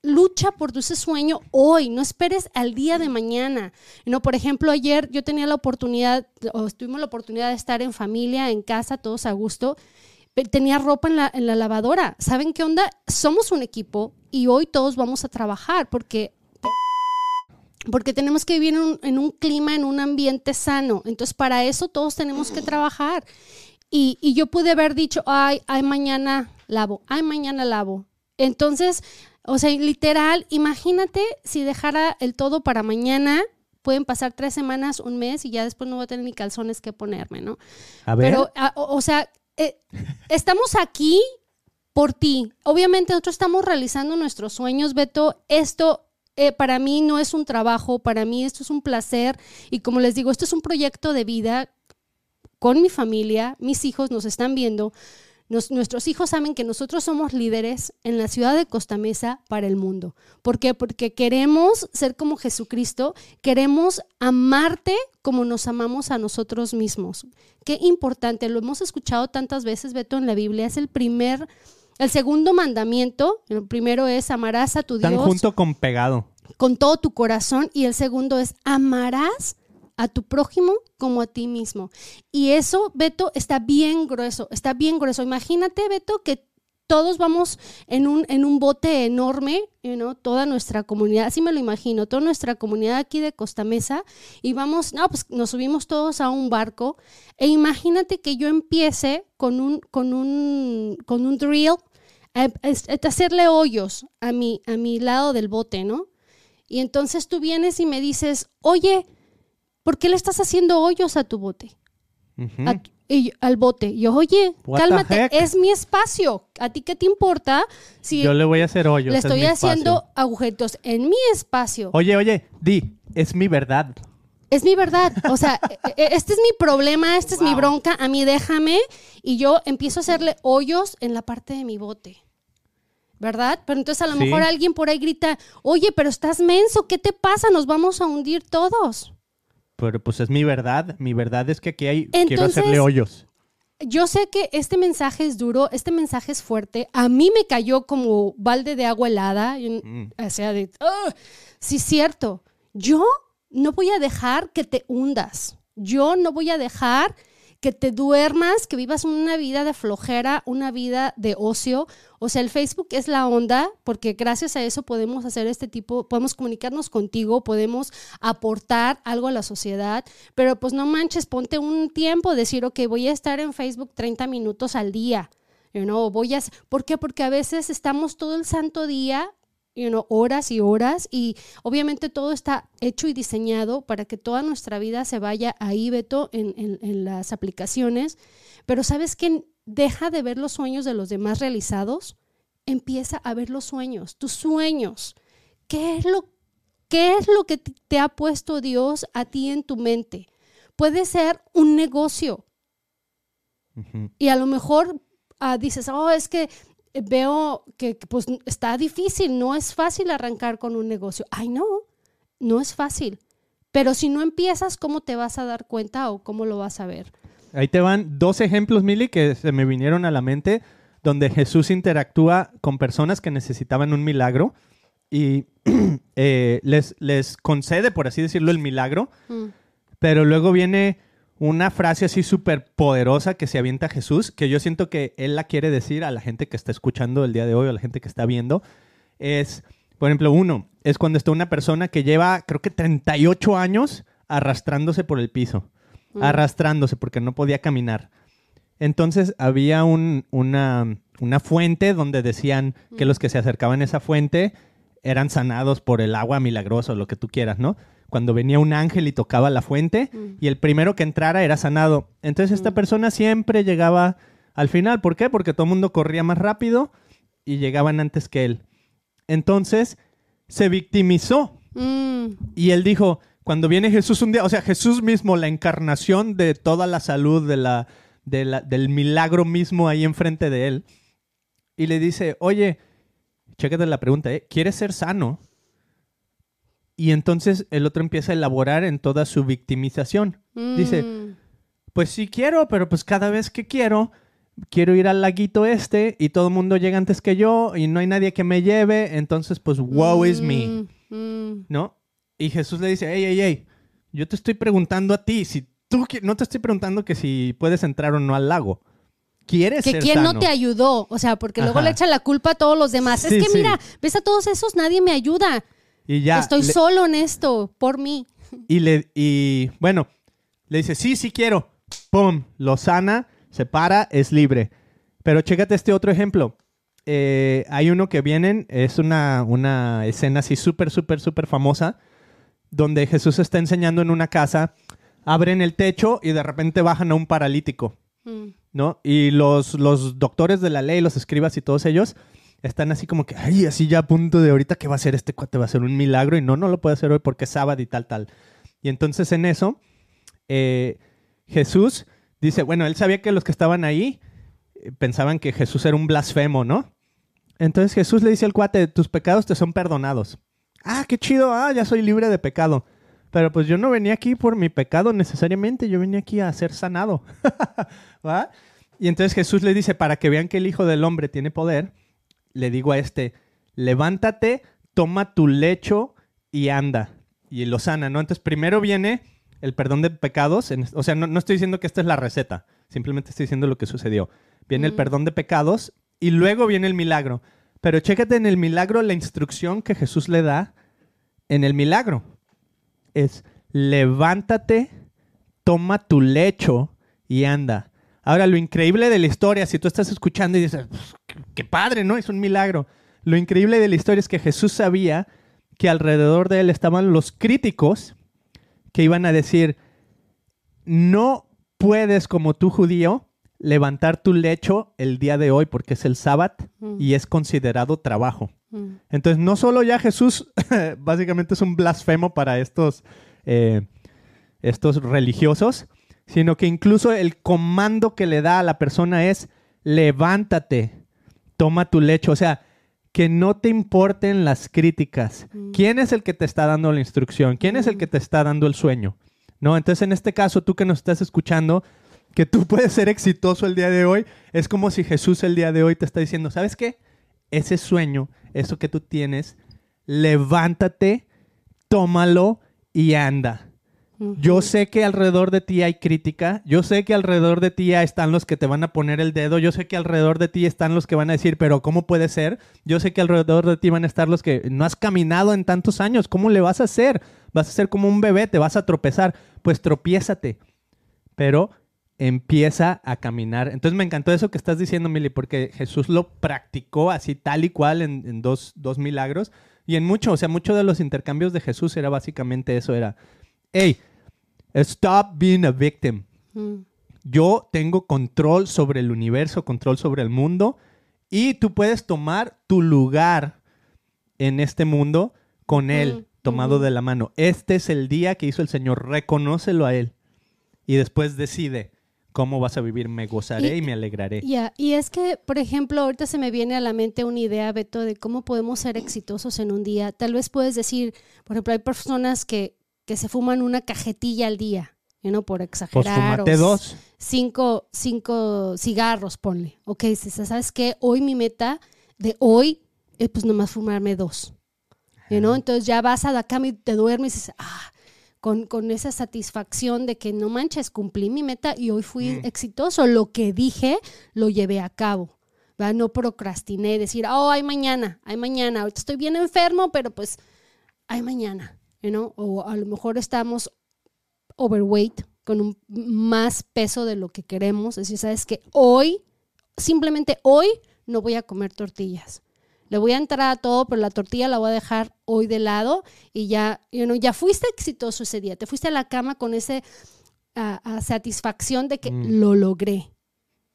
Lucha por ese sueño hoy, no esperes al día de mañana. No, por ejemplo, ayer yo tenía la oportunidad, o tuvimos la oportunidad de estar en familia, en casa, todos a gusto. Tenía ropa en la, en la lavadora. ¿Saben qué onda? Somos un equipo y hoy todos vamos a trabajar porque porque tenemos que vivir en un, en un clima, en un ambiente sano. Entonces, para eso todos tenemos que trabajar. Y, y yo pude haber dicho, ay, ay, mañana lavo, ay, mañana lavo. Entonces, o sea, literal, imagínate si dejara el todo para mañana, pueden pasar tres semanas, un mes y ya después no voy a tener ni calzones que ponerme, ¿no? A ver. Pero, a- o, o sea, eh, estamos aquí por ti. Obviamente nosotros estamos realizando nuestros sueños, Beto. Esto eh, para mí no es un trabajo, para mí esto es un placer y como les digo, esto es un proyecto de vida con mi familia, mis hijos nos están viendo. Nuestros hijos saben que nosotros somos líderes en la ciudad de Costa Mesa para el mundo. ¿Por qué? Porque queremos ser como Jesucristo, queremos amarte como nos amamos a nosotros mismos. Qué importante, lo hemos escuchado tantas veces, Beto, en la Biblia, es el primer, el segundo mandamiento. El primero es amarás a tu Dios. Están junto con pegado. Con todo tu corazón. Y el segundo es amarás a tu prójimo como a ti mismo. Y eso, Beto, está bien grueso, está bien grueso. Imagínate, Beto, que todos vamos en un, en un bote enorme, you toda nuestra comunidad, así me lo imagino, toda nuestra comunidad aquí de Costa Mesa, y vamos, no, pues nos subimos todos a un barco, e imagínate que yo empiece con un, con un, con un drill, a, hacerle hoyos a mi, a mi lado del bote, ¿no? Y entonces tú vienes y me dices, oye, ¿por qué le estás haciendo hoyos a tu bote? al bote. Yo, oye, cálmate, es mi espacio. ¿A ti qué te importa si yo le voy a hacer hoyos? Le estoy haciendo agujetos en mi espacio. Oye, oye, di, es mi verdad. Es mi verdad. O sea, e, e, este es mi problema, esta es mi bronca. A mí déjame y yo empiezo a hacerle hoyos en la parte de mi bote. ¿verdad? Pero entonces a lo mejor alguien por ahí grita, oye, pero estás menso, ¿qué te pasa? Nos vamos a hundir todos. Pero pues es mi verdad. Mi verdad es que aquí hay. quiero hacerle hoyos. Yo sé que este mensaje es duro, este mensaje es fuerte. A mí me cayó como balde de agua helada. Mm. O sea, de. ¡oh! Sí, cierto. Yo no voy a dejar que te hundas. Yo no voy a dejar que te duermas, que vivas una vida de flojera, una vida de ocio. O sea, el Facebook es la onda porque gracias a eso podemos hacer este tipo, podemos comunicarnos contigo, podemos aportar algo a la sociedad, pero pues no manches, ponte un tiempo, decir, ok, voy a estar en Facebook 30 minutos al día. You know, voy a, ¿Por qué? Porque a veces estamos todo el santo día horas y horas y obviamente todo está hecho y diseñado para que toda nuestra vida se vaya ahí, Beto, en, en, las aplicaciones. Pero ¿sabes qué? Deja de ver los sueños de los demás realizados, empieza a ver los sueños, tus sueños. ¿Qué es lo, qué es lo que te ha puesto Dios a ti en tu mente? Puede ser un negocio. Y a lo mejor ah, dices, oh, es que veo que pues está difícil, no es fácil arrancar con un negocio. Ay, no, no es fácil. Pero si no empiezas, ¿cómo te vas a dar cuenta o cómo lo vas a ver? Ahí te van dos ejemplos, Mili, que se me vinieron a la mente, donde Jesús interactúa con personas que necesitaban un milagro y eh, les, les concede, por así decirlo, el milagro. Mm. Pero luego viene una frase así súper poderosa que se avienta Jesús, que yo siento que él la quiere decir a la gente que está escuchando el día de hoy, a la gente que está viendo, es, por ejemplo, uno, es cuando está una persona que lleva, creo que 38 años arrastrándose por el piso, mm. arrastrándose porque no podía caminar. Entonces había un, una, una, fuente donde decían que mm. los que se acercaban a esa fuente eran sanados por el agua milagrosa o lo que tú quieras, ¿no? Cuando venía un ángel y tocaba la fuente mm. y el primero que entrara era sanado. Entonces esta mm. persona siempre llegaba al final. ¿Por qué? Porque todo el mundo corría más rápido y llegaban antes que él. Entonces se victimizó. Mm. Y él dijo, cuando viene Jesús un día, o sea, Jesús mismo, la encarnación de toda la salud, de la, del milagro mismo ahí enfrente de él, y le dice, oye, chécate la pregunta, ¿eh? ¿quieres ser sano? Y entonces el otro empieza a elaborar en toda su victimización. Dice, mm. pues sí quiero, pero pues cada vez que quiero, quiero ir al laguito este y todo el mundo llega antes que yo y no hay nadie que me lleve, entonces pues woe is me, mm, mm. ¿no? Y Jesús le dice, hey, hey, hey, yo te estoy preguntando a ti, si tú no te estoy preguntando que si puedes entrar o no al lago. ¿Quieres que quién no te ayudó, o sea, porque luego le echa la culpa a todos los demás. es que mira, ves a todos esos, nadie me ayuda. Y ya. Estoy solo en esto, por mí. Y le, y bueno, le dice, sí, sí quiero. Pum, lo sana, se para, es libre. Pero chécate este otro ejemplo. Eh, hay uno que vienen, es una, una escena así súper, súper, súper famosa, donde Jesús está enseñando en una casa, abren el techo y de repente bajan a un paralítico. Mm. ¿no? Y los, los doctores de la ley, los escribas y todos ellos están así como que, ay, así ya a punto de ahorita, ¿qué va a hacer este cuate? Va a ser un milagro y no, no lo puede hacer hoy porque es sábado y tal, tal. Y entonces en eso, eh, Jesús dice, bueno, él sabía que los que estaban ahí eh, pensaban que Jesús era un blasfemo, ¿no? Entonces Jesús le dice al cuate, tus pecados te son perdonados. Ah, qué chido, ah, ya soy libre de pecado. Pero pues yo no venía aquí por mi pecado necesariamente, yo venía aquí a ser sanado. ¿Va? Y entonces Jesús le dice, para que vean que el Hijo del Hombre tiene poder, le digo a este, levántate, toma tu lecho y anda. Y lo sana, ¿no? Entonces primero viene el perdón de pecados, en- o sea, no, no estoy diciendo que esta es la receta, simplemente estoy diciendo lo que sucedió. Viene el perdón de pecados y luego viene el milagro. Pero chécate en el milagro la instrucción que Jesús le da en el milagro. Es levántate, toma tu lecho y anda. Ahora, lo increíble de la historia, si tú estás escuchando y dices, "Pues, qué, qué padre, ¿no? Es un milagro. Lo increíble de la historia es que Jesús sabía que alrededor de él estaban los críticos que iban a decir, no puedes como tú judío levantar tu lecho el día de hoy porque es el sábado Mm. y es considerado trabajo. Mm. Entonces, no solo ya Jesús básicamente es un blasfemo para estos, eh, estos religiosos, sino que incluso el comando que le da a la persona es levántate, toma tu lecho. O sea, que no te importen las críticas. Mm. ¿Quién es el que te está dando la instrucción? ¿Quién es el que te está dando el sueño? ¿No? Entonces, en este caso, tú que nos estás escuchando, que tú puedes ser exitoso el día de hoy, es como si Jesús el día de hoy te está diciendo, ¿sabes qué? Ese sueño, eso que tú tienes, levántate, tómalo y anda. Yo sé que alrededor de ti hay crítica, yo sé que alrededor de ti están los que te van a poner el dedo, yo sé que alrededor de ti están los que van a decir, pero ¿cómo puede ser? Yo sé que alrededor de ti van a estar los que no has caminado en tantos años, ¿cómo le vas a hacer? Vas a ser como un bebé, te vas a tropezar, pues tropiézate, pero empieza a caminar. Entonces me encantó eso que estás diciendo, Mili, porque Jesús lo practicó así tal y cual en, en dos, dos milagros y en mucho, o sea, mucho de los intercambios de Jesús era básicamente eso, era, hey, stop being a victim. Mm. Yo tengo control sobre el universo, control sobre el mundo y tú puedes tomar tu lugar en este mundo con Él Ujú, tomado de la mano. Este es el día que hizo el Señor, reconócelo a Él y después decide cómo vas a vivir. Me gozaré y, Y- me alegraré. Ya, y es que, por ejemplo, ahorita se me viene a la mente una idea, Beto, de cómo podemos ser exitosos en un día. Tal vez puedes decir, por ejemplo, hay personas que, que se fuman una cajetilla al día, ¿no? Por pues exagerar. o dos. Cinco, cinco cigarros, ponle. Ok, dices, ¿sabes qué? Hoy mi meta de hoy es pues nomás fumarme dos. You know? Entonces ya vas a la cama y te duermes y dices, ah, con, con esa satisfacción de que no manches, cumplí mi meta y hoy fui Mm. exitoso. Lo que dije, lo llevé a cabo. ¿verdad? No procrastiné, decir, oh, hay mañana, hay mañana. Ahorita estoy bien enfermo, pero pues hay mañana. You know? O a lo mejor estamos overweight, con un más peso de lo que queremos. Es decir, sabes que hoy, simplemente hoy, no voy a comer tortillas. Le voy a entrar a todo, pero la tortilla la voy a dejar hoy de lado y ya, you know, ya fuiste exitoso ese día. Te fuiste a la cama con esa satisfacción de que Mm. lo logré.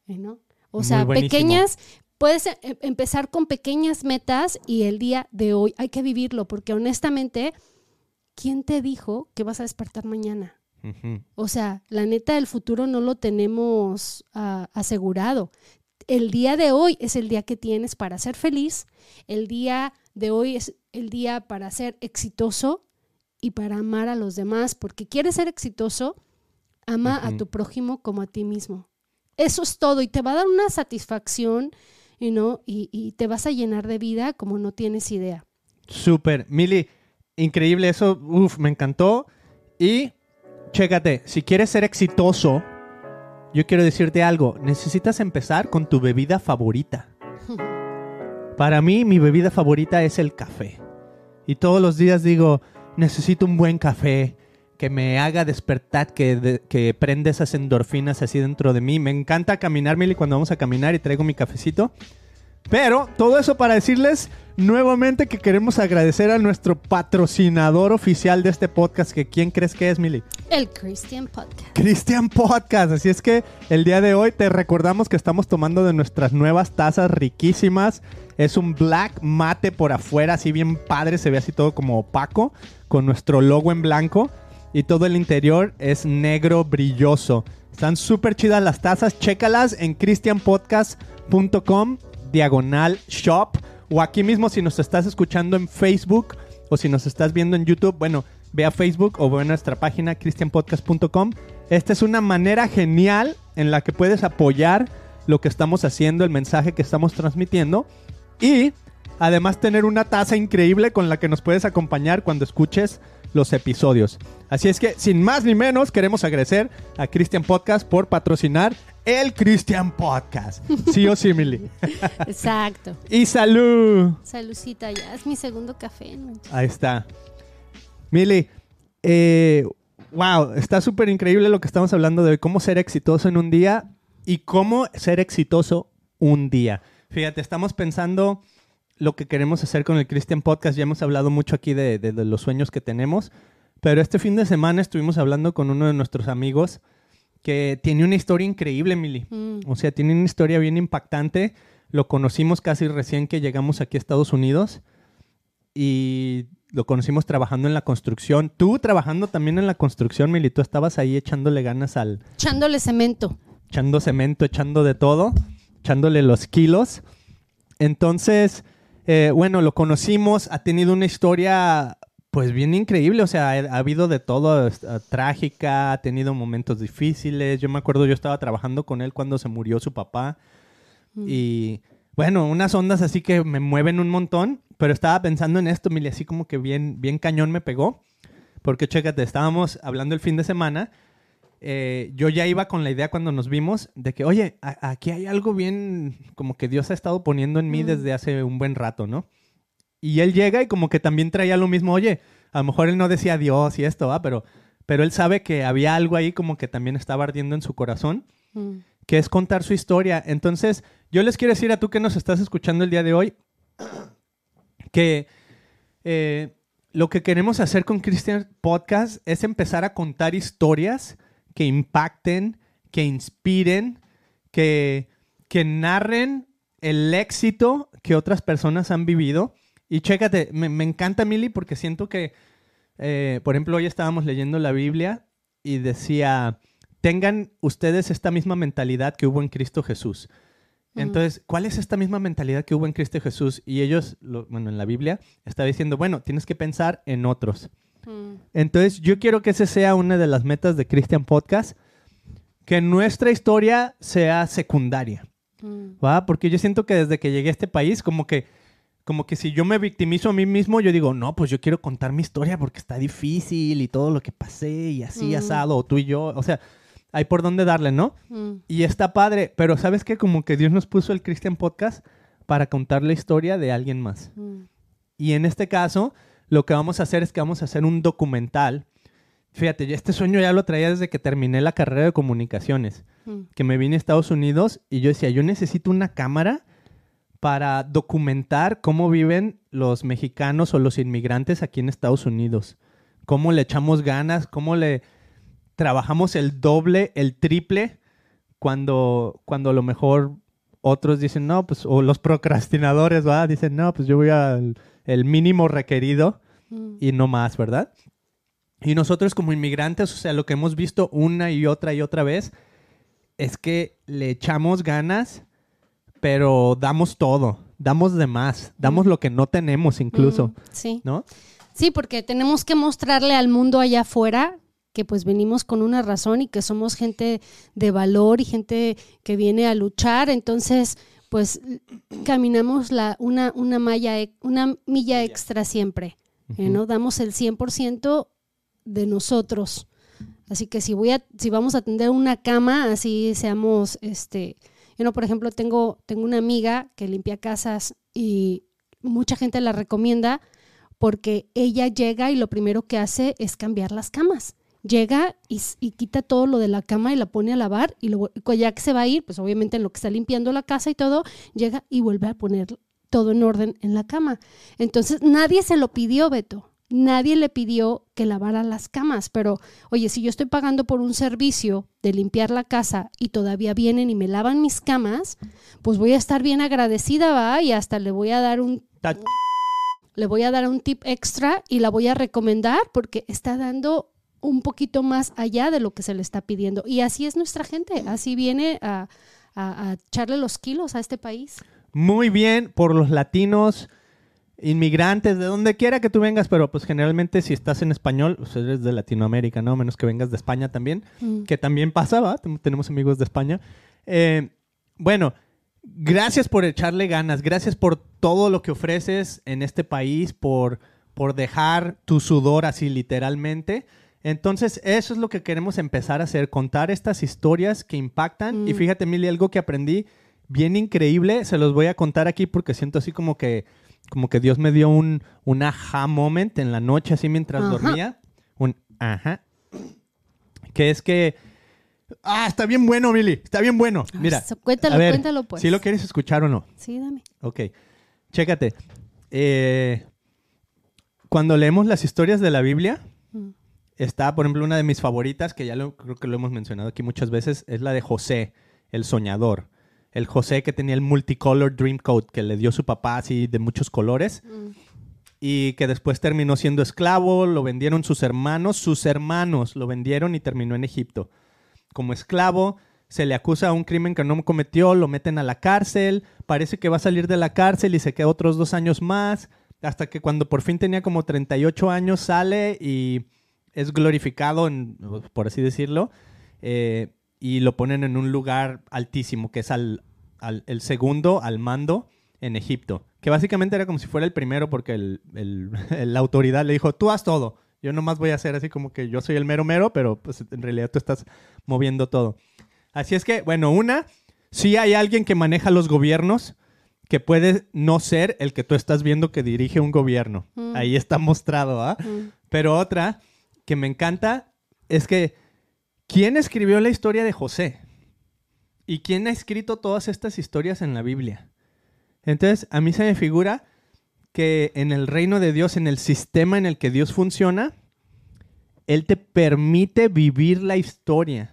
you know? O Muy sea, buenísimo. pequeñas, puedes eh, empezar con pequeñas metas y el día de hoy hay que vivirlo, porque honestamente, ¿quién te dijo que vas a despertar mañana? O sea, la neta del futuro no lo tenemos ah, asegurado. El día de hoy es el día que tienes para ser feliz. El día de hoy es el día para ser exitoso y para amar a los demás. Porque quieres ser exitoso, ama a tu prójimo como a ti mismo. Eso es todo y te va a dar una satisfacción you know, y, y te vas a llenar de vida como no tienes idea. Súper. Mili, increíble eso. Uf, me encantó. Y chécate, si quieres ser exitoso, yo quiero decirte algo. Necesitas empezar con tu bebida favorita. Para mí, mi bebida favorita es el café. Y todos los días digo, necesito un buen café que me haga despertar, que, de- que prende esas endorfinas así dentro de mí. Me encanta caminar, Mili, cuando vamos a caminar y traigo mi cafecito. Pero todo eso para decirles nuevamente que queremos agradecer a nuestro patrocinador oficial de este podcast, que ¿quién crees que es, Mili? El Christian Podcast. Christian Podcast. Así es que el día de hoy te recordamos que estamos tomando de nuestras nuevas tazas riquísimas. Es un black mate por afuera, así bien padre, se ve así todo como opaco, con nuestro logo en blanco. Y todo el interior es negro brilloso. Están súper chidas las tazas. Chécalas en christianpodcast.com, diagonal shop. O aquí mismo si nos estás escuchando en Facebook o si nos estás viendo en YouTube, bueno, ve a Facebook o ve a nuestra página christianpodcast.com. Esta es una manera genial en la que puedes apoyar lo que estamos haciendo, el mensaje que estamos transmitiendo y además tener una taza increíble con la que nos puedes acompañar cuando escuches los episodios. Así es que, sin más ni menos, queremos agradecer a Christian Podcast por patrocinar el Christian Podcast. Sí o sí, Mili. Exacto. y salud. Salucita, ya es mi segundo café. ¿no? Ahí está. Mili, eh, wow, está súper increíble lo que estamos hablando de hoy. Cómo ser exitoso en un día y cómo ser exitoso un día. Fíjate, estamos pensando lo que queremos hacer con el Christian Podcast. Ya hemos hablado mucho aquí de, de- de los sueños que tenemos. Pero este fin de semana estuvimos hablando con uno de nuestros amigos que tiene una historia increíble, Mili. Mm. O sea, tiene una historia bien impactante. Lo conocimos casi recién que llegamos aquí a Estados Unidos y lo conocimos trabajando en la construcción. Tú trabajando también en la construcción, Mili, tú estabas ahí echándole ganas al, Echándole cemento. echando cemento, echando de todo, echándole los kilos. Entonces, eh, bueno, lo conocimos, ha tenido una historia pues bien increíble, o sea, ha, ha habido de todo, es, ah, trágica, ha tenido momentos difíciles. Yo me acuerdo, yo estaba trabajando con él cuando se murió su papá y bueno, unas ondas así que me mueven un montón, pero estaba pensando en esto, Mili, así como que bien, bien cañón me pegó, porque chécate, estábamos hablando el fin de semana eh, yo ya iba con la idea cuando nos vimos de que, oye, aquí hay algo bien, como que Dios ha estado poniendo en mí Mm. desde hace un buen rato, ¿no? Y él llega y como que también traía lo mismo, oye, a lo mejor él no decía Dios y esto, ¿va? Pero, pero él sabe que había algo ahí como que también estaba ardiendo en su corazón, Mm. que es contar su historia. Entonces, yo les quiero decir a tú que nos estás escuchando el día de hoy, que eh, lo que queremos hacer con Christian Podcast es empezar a contar historias que impacten, que inspiren, que, que narren el éxito que otras personas han vivido. Y chécate, me, me encanta Mili porque siento que, eh, por ejemplo, hoy estábamos leyendo la Biblia y decía, tengan ustedes esta misma mentalidad que hubo en Cristo Jesús. Entonces, ¿cuál es esta misma mentalidad que hubo en Cristo Jesús? Y ellos, lo- bueno, en la Biblia, está diciendo, bueno, tienes que pensar en otros. Mm. Entonces, yo quiero que esa sea una de las metas de Christian Podcast, que nuestra historia sea secundaria, Mm. ¿va? Porque yo siento que desde que llegué a este país, como que, como que si yo me victimizo a mí mismo, yo digo, no, pues yo quiero contar mi historia porque está difícil y todo lo que pasé y así Mm. asado, o tú y yo, o sea, hay por dónde darle, ¿no? Mm. Y está padre, pero ¿sabes qué? Como que Dios nos puso el Christian Podcast para contar la historia de alguien más. Y en este caso, lo que vamos a hacer es que vamos a hacer un documental. Fíjate, yo este sueño ya lo traía desde que terminé la carrera de comunicaciones, Mm. que me vine a Estados Unidos y yo decía, yo necesito una cámara para documentar cómo viven los mexicanos o los inmigrantes aquí en Estados Unidos. Cómo le echamos ganas, cómo le trabajamos el doble, el triple, cuando, cuando a lo mejor otros dicen, no, pues, o los procrastinadores, ¿va? Dicen, no, pues yo voy al el mínimo requerido Mm. y no más, ¿verdad? Y nosotros como inmigrantes, o sea, lo que hemos visto una y otra y otra vez es que le echamos ganas, pero damos todo, damos de más, damos lo que no tenemos incluso, Mm. Sí. ¿no? Sí, porque tenemos que mostrarle al mundo allá afuera que pues venimos con una razón y que somos gente de valor y gente que viene a luchar. Entonces, pues caminamos la, una, una, malla, e- una milla extra siempre. eh, ¿no? Damos el 100% de nosotros. Así que si voy a, si vamos a atender una cama, así seamos, este, yo no, por ejemplo, tengo, tengo una amiga que limpia casas y mucha gente la recomienda porque ella llega y lo primero que hace es cambiar las camas. Llega y, quita todo lo de la cama y la pone a lavar y luego, ya que se va a ir, pues obviamente en lo que está limpiando la casa y todo, llega y vuelve a poner todo en orden en la cama. Entonces nadie se lo pidió, Beto. Nadie le pidió que lavara las camas, pero oye, si yo estoy pagando por un servicio de limpiar la casa y todavía vienen y me lavan mis camas, pues voy a estar bien agradecida, va, y hasta le voy a dar un le voy a dar un tip extra y la voy a recomendar porque está dando un poquito más allá de lo que se le está pidiendo. Y así es nuestra gente, así viene a, a- a echarle los kilos a este país. Muy bien por los latinos, inmigrantes, de donde quiera que tú vengas, pero pues generalmente si estás en español, pues eres de Latinoamérica, ¿no? Menos que vengas de España también, Mm. que también pasaba, tenemos amigos de España. Eh, bueno, gracias por echarle ganas, gracias por todo lo que ofreces en este país, por, por dejar tu sudor así literalmente. Entonces, eso es lo que queremos empezar a hacer, contar estas historias que impactan. Y Mm. fíjate, Mili, algo que aprendí bien increíble, se los voy a contar aquí porque siento así como que, como que Dios me dio un, un aha moment en la noche, así mientras Ajá. dormía. Un ajá. Que es que... Ah, está bien bueno, Mili, está bien bueno. Mira, Eso, cuéntalo, a ver, cuéntalo, pues. si lo quieres escuchar o no. Sí, dame. Ok, chécate. Eh, cuando leemos las historias de la Biblia. Está, por ejemplo, una de mis favoritas, que ya lo, creo que lo hemos mencionado aquí muchas veces, es la de José, el soñador. El José que tenía el multicolor dream coat que le dio su papá así de muchos colores Mm. y que después terminó siendo esclavo, lo vendieron sus hermanos, sus hermanos lo vendieron y terminó en Egipto. Como esclavo, se le acusa a un crimen que no cometió, lo meten a la cárcel, parece que va a salir de la cárcel y se queda otros dos años más, hasta que cuando por fin tenía como 38 años sale y es glorificado, en- por así decirlo, eh, y lo ponen en un lugar altísimo, que es al, al- el segundo al mando en Egipto. Que básicamente era como si fuera el primero porque el- el- la autoridad le dijo, tú haz todo. Yo nomás voy a hacer así como que yo soy el mero mero, pero pues en realidad tú estás moviendo todo. Así es que, bueno, una, sí hay alguien que maneja los gobiernos que puede no ser el que tú estás viendo que dirige un gobierno. Mm. Ahí está mostrado, ¿ah? Mm. Pero otra que me encanta es que ¿quién escribió la historia de José? ¿Y quién ha escrito todas estas historias en la Biblia? Entonces, a mí se me figura que en el reino de Dios, en el sistema en el que Dios funciona, Él te permite vivir la historia,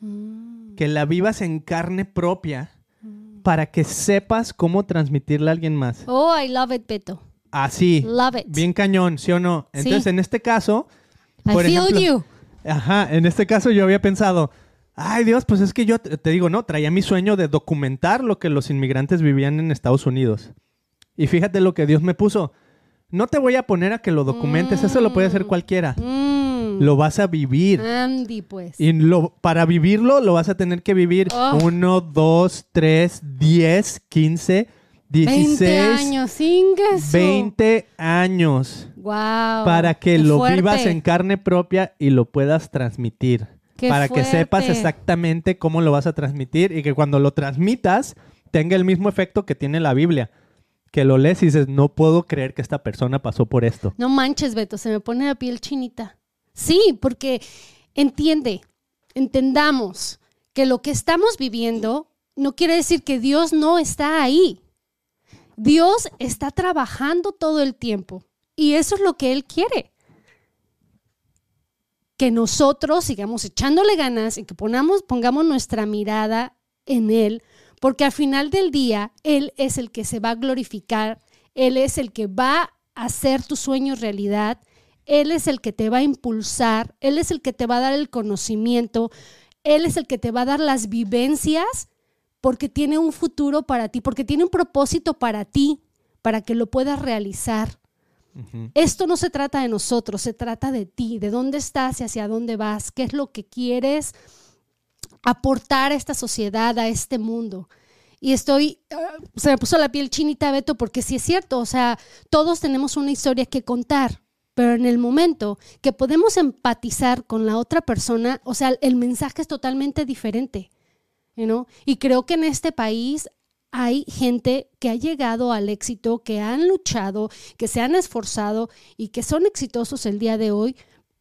Mm. que la vivas en carne propia, para que sepas cómo transmitirla a alguien más. Oh, I love it, Beto. Así, Love it. bien cañón, ¿sí o no? Entonces, Sí. en este caso, I por feel ejemplo- you. Ajá, en este caso yo había pensado, ay Dios, pues es que yo te digo, no, traía mi sueño de documentar lo que los inmigrantes vivían en Estados Unidos. Y fíjate lo que Dios me puso. No te voy a poner a que lo documentes, eso lo puede hacer Mm. cualquiera. Mm. Lo vas a vivir. Andy, pues. Y lo, para vivirlo lo vas a tener que vivir Oh. uno, dos, tres, diez, quince, 20 dieciséis, años, ingaso. 20 años. Wow. para que lo fuerte. vivas en carne propia y lo puedas transmitir. Qué para que sepas exactamente cómo lo vas a transmitir y que cuando lo transmitas tenga el mismo efecto que tiene la Biblia. Que lo lees y dices, no puedo creer que esta persona pasó por esto. No manches, Beto, se me pone la piel chinita. Sí, porque entiende, entendamos que lo que estamos viviendo no quiere decir que Dios no está ahí. Dios está trabajando todo el tiempo y eso es lo que Él quiere. Que nosotros sigamos echándole ganas y que pongamos nuestra mirada en Él, porque al final del día Él es el que se va a glorificar, Él es el que va a hacer tus sueños realidad, Él es el que te va a impulsar, Él es el que te va a dar el conocimiento, Él es el que te va a dar las vivencias porque tiene un futuro para ti, porque tiene un propósito para ti, para que lo puedas realizar. Esto no se trata de nosotros, se trata de ti, de dónde estás y hacia dónde vas, qué es lo que quieres aportar a esta sociedad, a este mundo. Y estoy, ah, se me puso la piel chinita, Beto, porque sí es cierto, o sea, todos tenemos una historia que contar, pero en el momento que podemos empatizar con la otra persona, o sea, el mensaje es totalmente diferente. You know? Y creo que en este país hay gente que ha llegado al éxito, que han luchado, que se han esforzado y que son exitosos el día de hoy,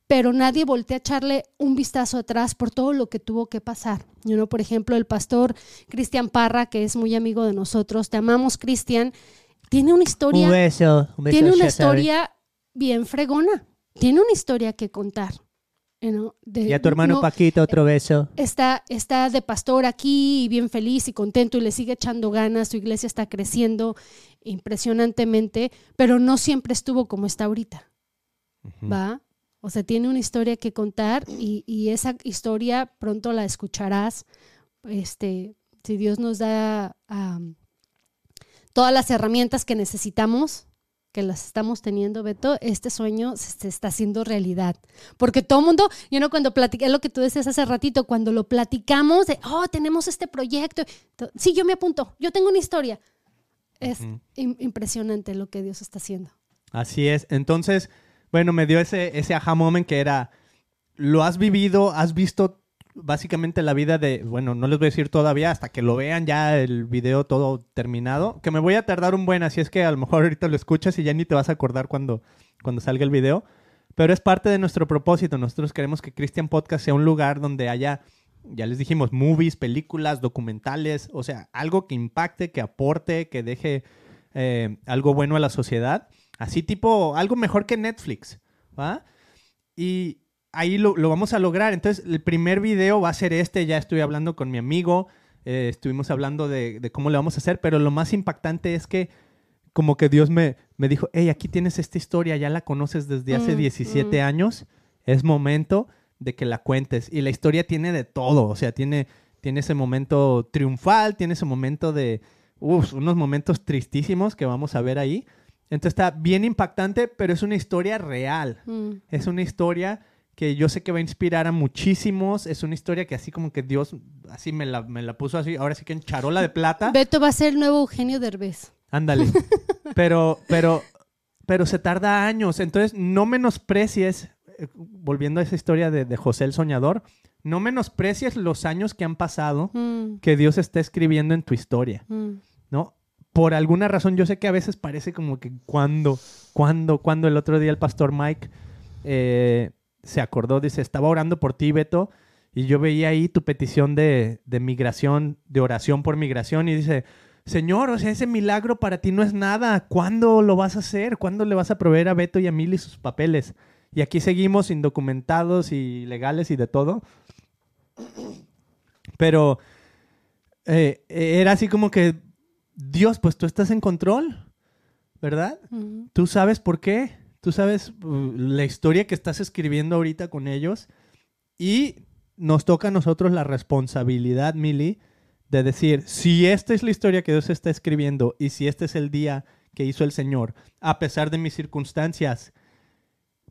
pero nadie voltea a echarle un vistazo atrás por todo lo que tuvo que pasar. You know, por ejemplo, el pastor Cristian Parra, que es muy amigo de nosotros, te amamos, Cristian, tiene una historia Un beso, un beso tiene una historia bien fregona. Tiene una historia que contar. You know, de- Y a tu hermano no- Paquito, otro beso. está, está de pastor aquí y bien feliz y contento y le sigue echando ganas, su iglesia está creciendo impresionantemente, pero no siempre estuvo como está ahorita, ¿va? O sea, tiene una historia que contar y, y esa historia pronto la escucharás, este, si Dios nos da todas las herramientas que necesitamos, que las estamos teniendo, Beto, este sueño se, se está haciendo realidad. Porque todo el mundo, yo no cuando platiqué lo que tú decías hace ratito, cuando lo platicamos de, oh, tenemos este proyecto, to- sí, yo me apunto, yo tengo una historia. Es im- impresionante lo que Dios está haciendo. Así es. Entonces, bueno, me dio ese, ese aha moment que era, lo has vivido, has visto básicamente la vida de, bueno, no les voy a decir todavía hasta que lo vean ya el video todo terminado, que me voy a tardar un buen, así es que a lo mejor ahorita lo escuchas y ya ni te vas a acordar cuando, cuando salga el video, pero es parte de nuestro propósito. Nosotros queremos que Christian Podcast sea un lugar donde haya, ya les dijimos, movies, películas, documentales, o sea, algo que impacte, que aporte, que deje eh, algo bueno a la sociedad. Así tipo, algo mejor que Netflix, ¿va? Y ahí lo, lo vamos a lograr. Entonces, el primer video va a ser este. Ya estoy hablando con mi amigo. eh, estuvimos hablando de, de cómo le vamos a hacer. Pero lo más impactante es que como que Dios me, me dijo, hey, aquí tienes esta historia. Ya la conoces desde hace Mm, 17 años. Es momento de que la cuentes. Y la historia tiene de todo. O sea, tiene, tiene ese momento triunfal. Tiene ese momento de... uf, unos momentos tristísimos que vamos a ver ahí. Entonces está bien impactante, pero es una historia real. Mm. Es una historia que yo sé que va a inspirar a muchísimos. Es una historia que así como que Dios así me la, me la puso así, ahora sí que en charola de plata. Beto va a ser el nuevo Eugenio Derbez. Ándale. Pero, pero, pero se tarda años. Entonces, no menosprecies, eh, volviendo a esa historia de, de José el Soñador, no menosprecies los años que han pasado Mm, que Dios está escribiendo en tu historia. mm. ¿no? Por alguna razón, yo sé que a veces parece como que cuando, cuando, cuando el otro día el pastor Mike eh, se acordó, dice, estaba orando por ti, Beto, y yo veía ahí tu petición de, de migración, de oración por migración, y dice, Señor, o sea, ese milagro para ti no es nada, ¿cuándo lo vas a hacer? ¿Cuándo le vas a proveer a Beto y a Mili sus papeles? Y aquí seguimos indocumentados y legales y de todo. Pero eh, era así como que, Dios, pues tú estás en control, ¿verdad? Tú sabes por qué, tú sabes la historia que estás escribiendo ahorita con ellos y nos toca a nosotros la responsabilidad, Mili, de decir, si esta es la historia que Dios está escribiendo y si este es el día que hizo el Señor, a pesar de mis circunstancias,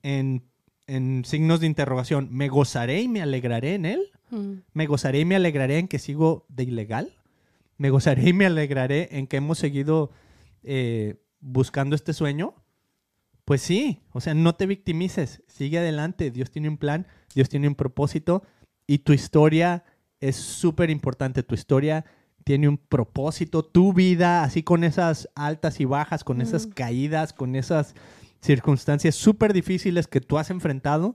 en, en signos de interrogación, ¿me gozaré y me alegraré en Él? Mm. ¿Me gozaré y me alegraré en que sigo de ilegal? ¿Me gozaré y me alegraré en que hemos seguido eh, buscando este sueño? Pues sí, o sea, no te victimices, sigue adelante, Dios tiene un plan, Dios tiene un propósito y tu historia es súper importante, tu historia tiene un propósito, tu vida, así con esas altas y bajas, con esas Mm. caídas, con esas circunstancias súper difíciles que tú has enfrentado,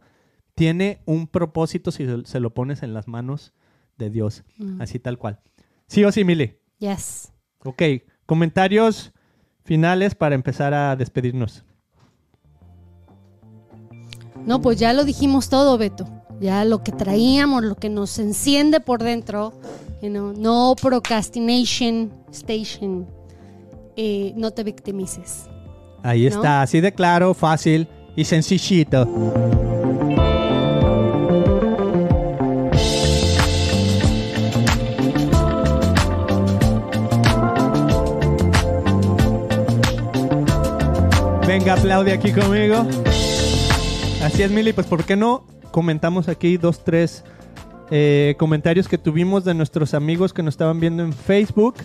tiene un propósito si se- lo pones en las manos de Dios, Mm. así tal cual. Sí o sí, Mili. Yes. Ok, comentarios finales para empezar a despedirnos. No, pues ya lo dijimos todo, Beto. Ya lo que traíamos, lo que nos enciende por dentro. you know, no procrastination station. Eh, no te victimices. Ahí ¿No? está, así de claro, fácil y sencillito. Venga, aplaude aquí conmigo. Así es, Mili, pues ¿por qué no comentamos aquí dos, tres eh, comentarios que tuvimos de nuestros amigos que nos estaban viendo en Facebook?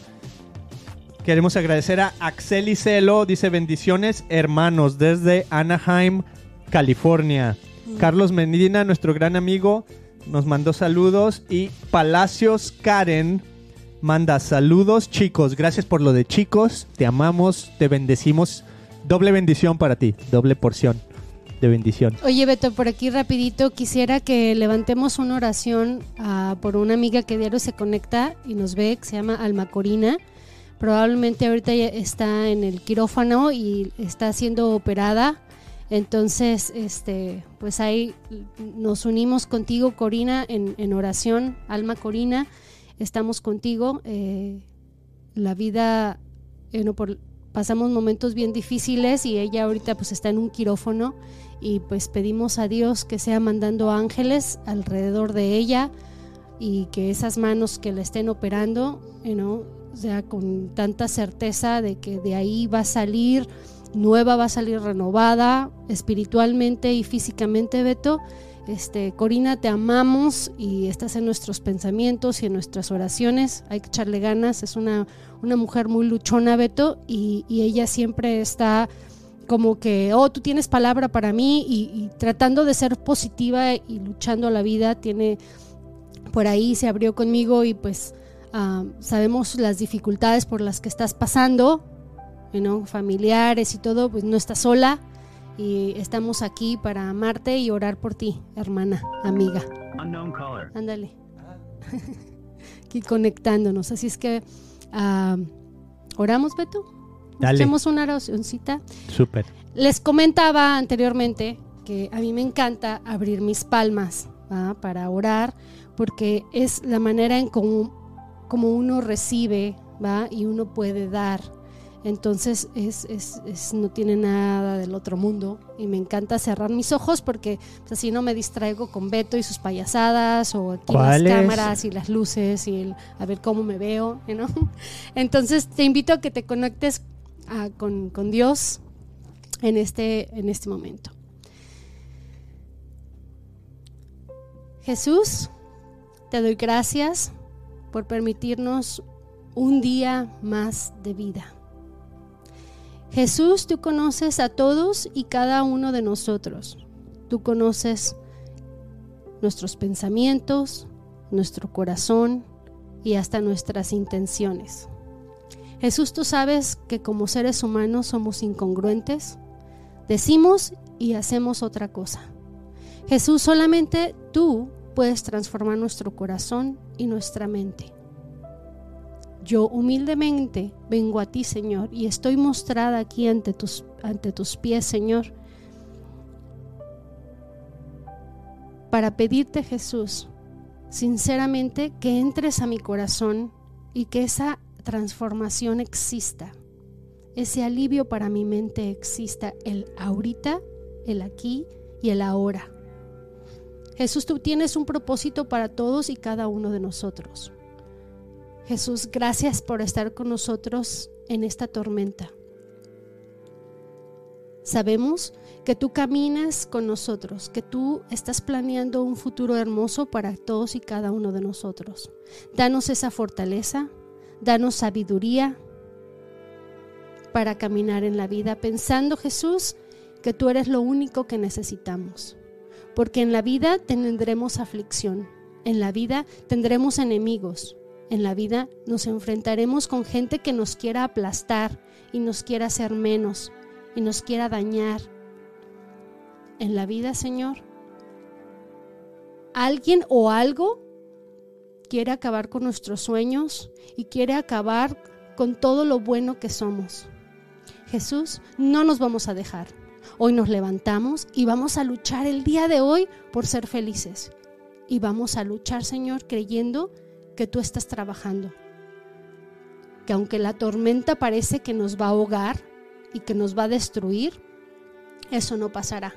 Queremos agradecer a Axel y Celo, dice bendiciones hermanos desde Anaheim, California. Carlos Medina, nuestro gran amigo, nos mandó saludos. Y Palacios Karen manda saludos. Chicos, gracias por lo de chicos, te amamos, te bendecimos, doble bendición para ti, doble porción de bendición. Oye, Beto, por aquí rapidito quisiera que levantemos una oración ah, por una amiga que diario se conecta y nos ve, que se llama Alma Corina. Probablemente ahorita está en el quirófano y está siendo operada Entonces, este, pues ahí nos unimos contigo, Corina, en, en oración. Alma Corina, estamos contigo. Eh, la vida, eh, no, por, pasamos momentos bien difíciles y ella ahorita pues está en un quirófano y pues pedimos a Dios que sea mandando ángeles alrededor de ella y que esas manos que la estén operando, you sea con tanta certeza de que de ahí va a salir nueva, va a salir renovada espiritualmente y físicamente, Beto. Este, Corina, te amamos y estás en nuestros pensamientos y en nuestras oraciones. Hay que echarle ganas. Es una, una mujer muy luchona, Beto, y, ella siempre está como que, oh, tú tienes palabra para mí y, tratando de ser positiva y luchando la vida. Tiene por ahí, se abrió conmigo y pues ah, sabemos las dificultades por las que estás pasando, ¿no? familiares y todo, pues no estás sola y estamos aquí para amarte y orar por ti, hermana, amiga. Ándale. aquí conectándonos. Así es que uh, oramos, Beto. Dale. Hacemos una oracióncita. Súper. Les comentaba anteriormente que a mí me encanta abrir mis palmas para orar, porque es la manera en como, como uno recibe ¿va? y uno puede dar entonces es, es, es, no tiene nada del otro mundo y me encanta cerrar mis ojos porque pues, así no me distraigo con Beto y sus payasadas o aquí las cámaras y las luces y el, a ver cómo me veo. ¿no? Entonces te invito a que te conectes con, con Dios en este, en este momento. Jesús, te doy gracias por permitirnos un día más de vida. Jesús, tú conoces a todos y cada uno de nosotros. Tú conoces nuestros pensamientos, nuestro corazón y hasta nuestras intenciones. Jesús, tú sabes que como seres humanos somos incongruentes, decimos y hacemos otra cosa. Jesús, solamente tú puedes transformar nuestro corazón y nuestra mente. Yo humildemente vengo a ti, Señor, y estoy mostrada aquí ante tus, ante tus pies, Señor, para pedirte, Jesús, sinceramente, que entres a mi corazón y que esa transformación exista, ese alivio para mi mente exista, el ahorita, el aquí y el ahora. Jesús, tú tienes un propósito para todos y cada uno de nosotros. Jesús, gracias por estar con nosotros en esta tormenta. Sabemos que tú caminas con nosotros, que tú estás planeando un futuro hermoso para todos y cada uno de nosotros. Danos esa fortaleza, danos sabiduría para caminar en la vida, pensando Jesús que tú eres lo único que necesitamos. Porque en la vida tendremos aflicción, en la vida tendremos enemigos, en la vida nos enfrentaremos con gente que nos quiera aplastar y nos quiera hacer menos y nos quiera dañar. En la vida, Señor, alguien o algo quiere acabar con nuestros sueños y quiere acabar con todo lo bueno que somos. Jesús, no nos vamos a dejar. Hoy nos levantamos y vamos a luchar el día de hoy por ser felices. Y vamos a luchar, Señor, creyendo que tú estás trabajando. Que aunque la tormenta parece que nos va a ahogar y que nos va a destruir, eso no pasará.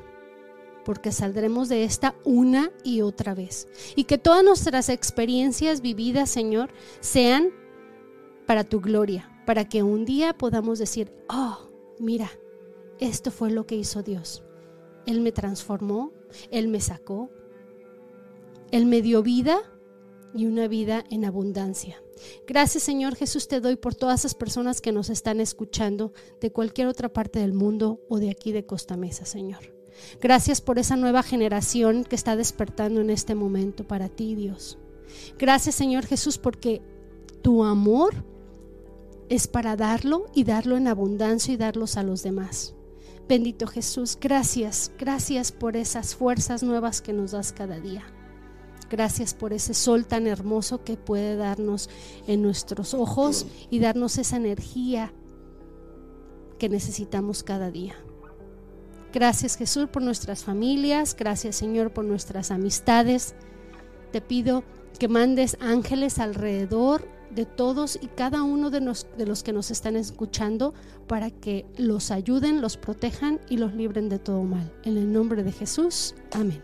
Porque saldremos de esta una y otra vez. Y que todas nuestras experiencias vividas, Señor, sean para tu gloria. Para que un día podamos decir, oh, mira, esto fue lo que hizo Dios. Él me transformó, Él me sacó, Él me dio vida y una vida en abundancia. Gracias Señor Jesús te doy por todas esas personas que nos están escuchando de cualquier otra parte del mundo o de aquí de Costa Mesa, Señor. Gracias por esa nueva generación que está despertando en este momento para ti, Dios. Gracias Señor Jesús porque tu amor es para darlo y darlo en abundancia y darlos a los demás. Bendito Jesús, gracias, gracias por esas fuerzas nuevas que nos das cada día. Gracias por ese sol tan hermoso que puede darnos en nuestros ojos y darnos esa energía que necesitamos cada día. Gracias Jesús por nuestras familias, gracias Señor por nuestras amistades. Te pido que mandes ángeles alrededor de todos y cada uno de, los que nos están escuchando para que los ayuden, los protejan y los libren de todo mal. En el nombre de Jesús, amén.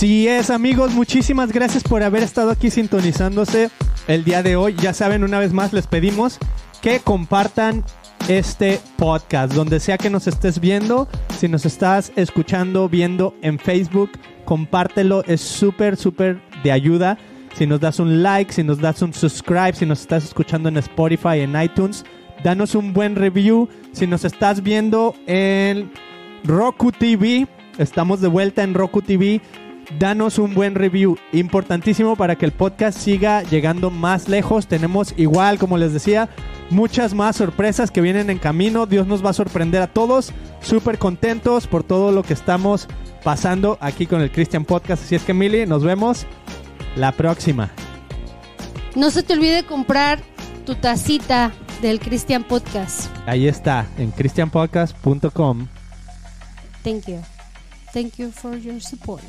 Así es, amigos. Muchísimas gracias por haber estado aquí sintonizándose el día de hoy. Ya saben, una vez más les pedimos que compartan este podcast, donde sea que nos estés viendo. Si nos estás escuchando, viendo en Facebook, compártelo. Es súper, súper de ayuda. Si nos das un like, si nos das un subscribe, si nos estás escuchando en Spotify, en iTunes, danos un buen review. Si nos estás viendo en Roku TV, estamos de vuelta en Roku TV danos un buen review. Importantísimo para que el podcast siga llegando más lejos. Tenemos igual, como les decía, muchas más sorpresas que vienen en camino. Dios nos va a sorprender a todos. Súper contentos por todo lo que estamos pasando aquí con el Christian Podcast. Así es que, Mili, nos vemos la próxima. No se te olvide comprar tu tacita del Christian Podcast. Ahí está, en christianpodcast.com. Thank you. Thank you for your support.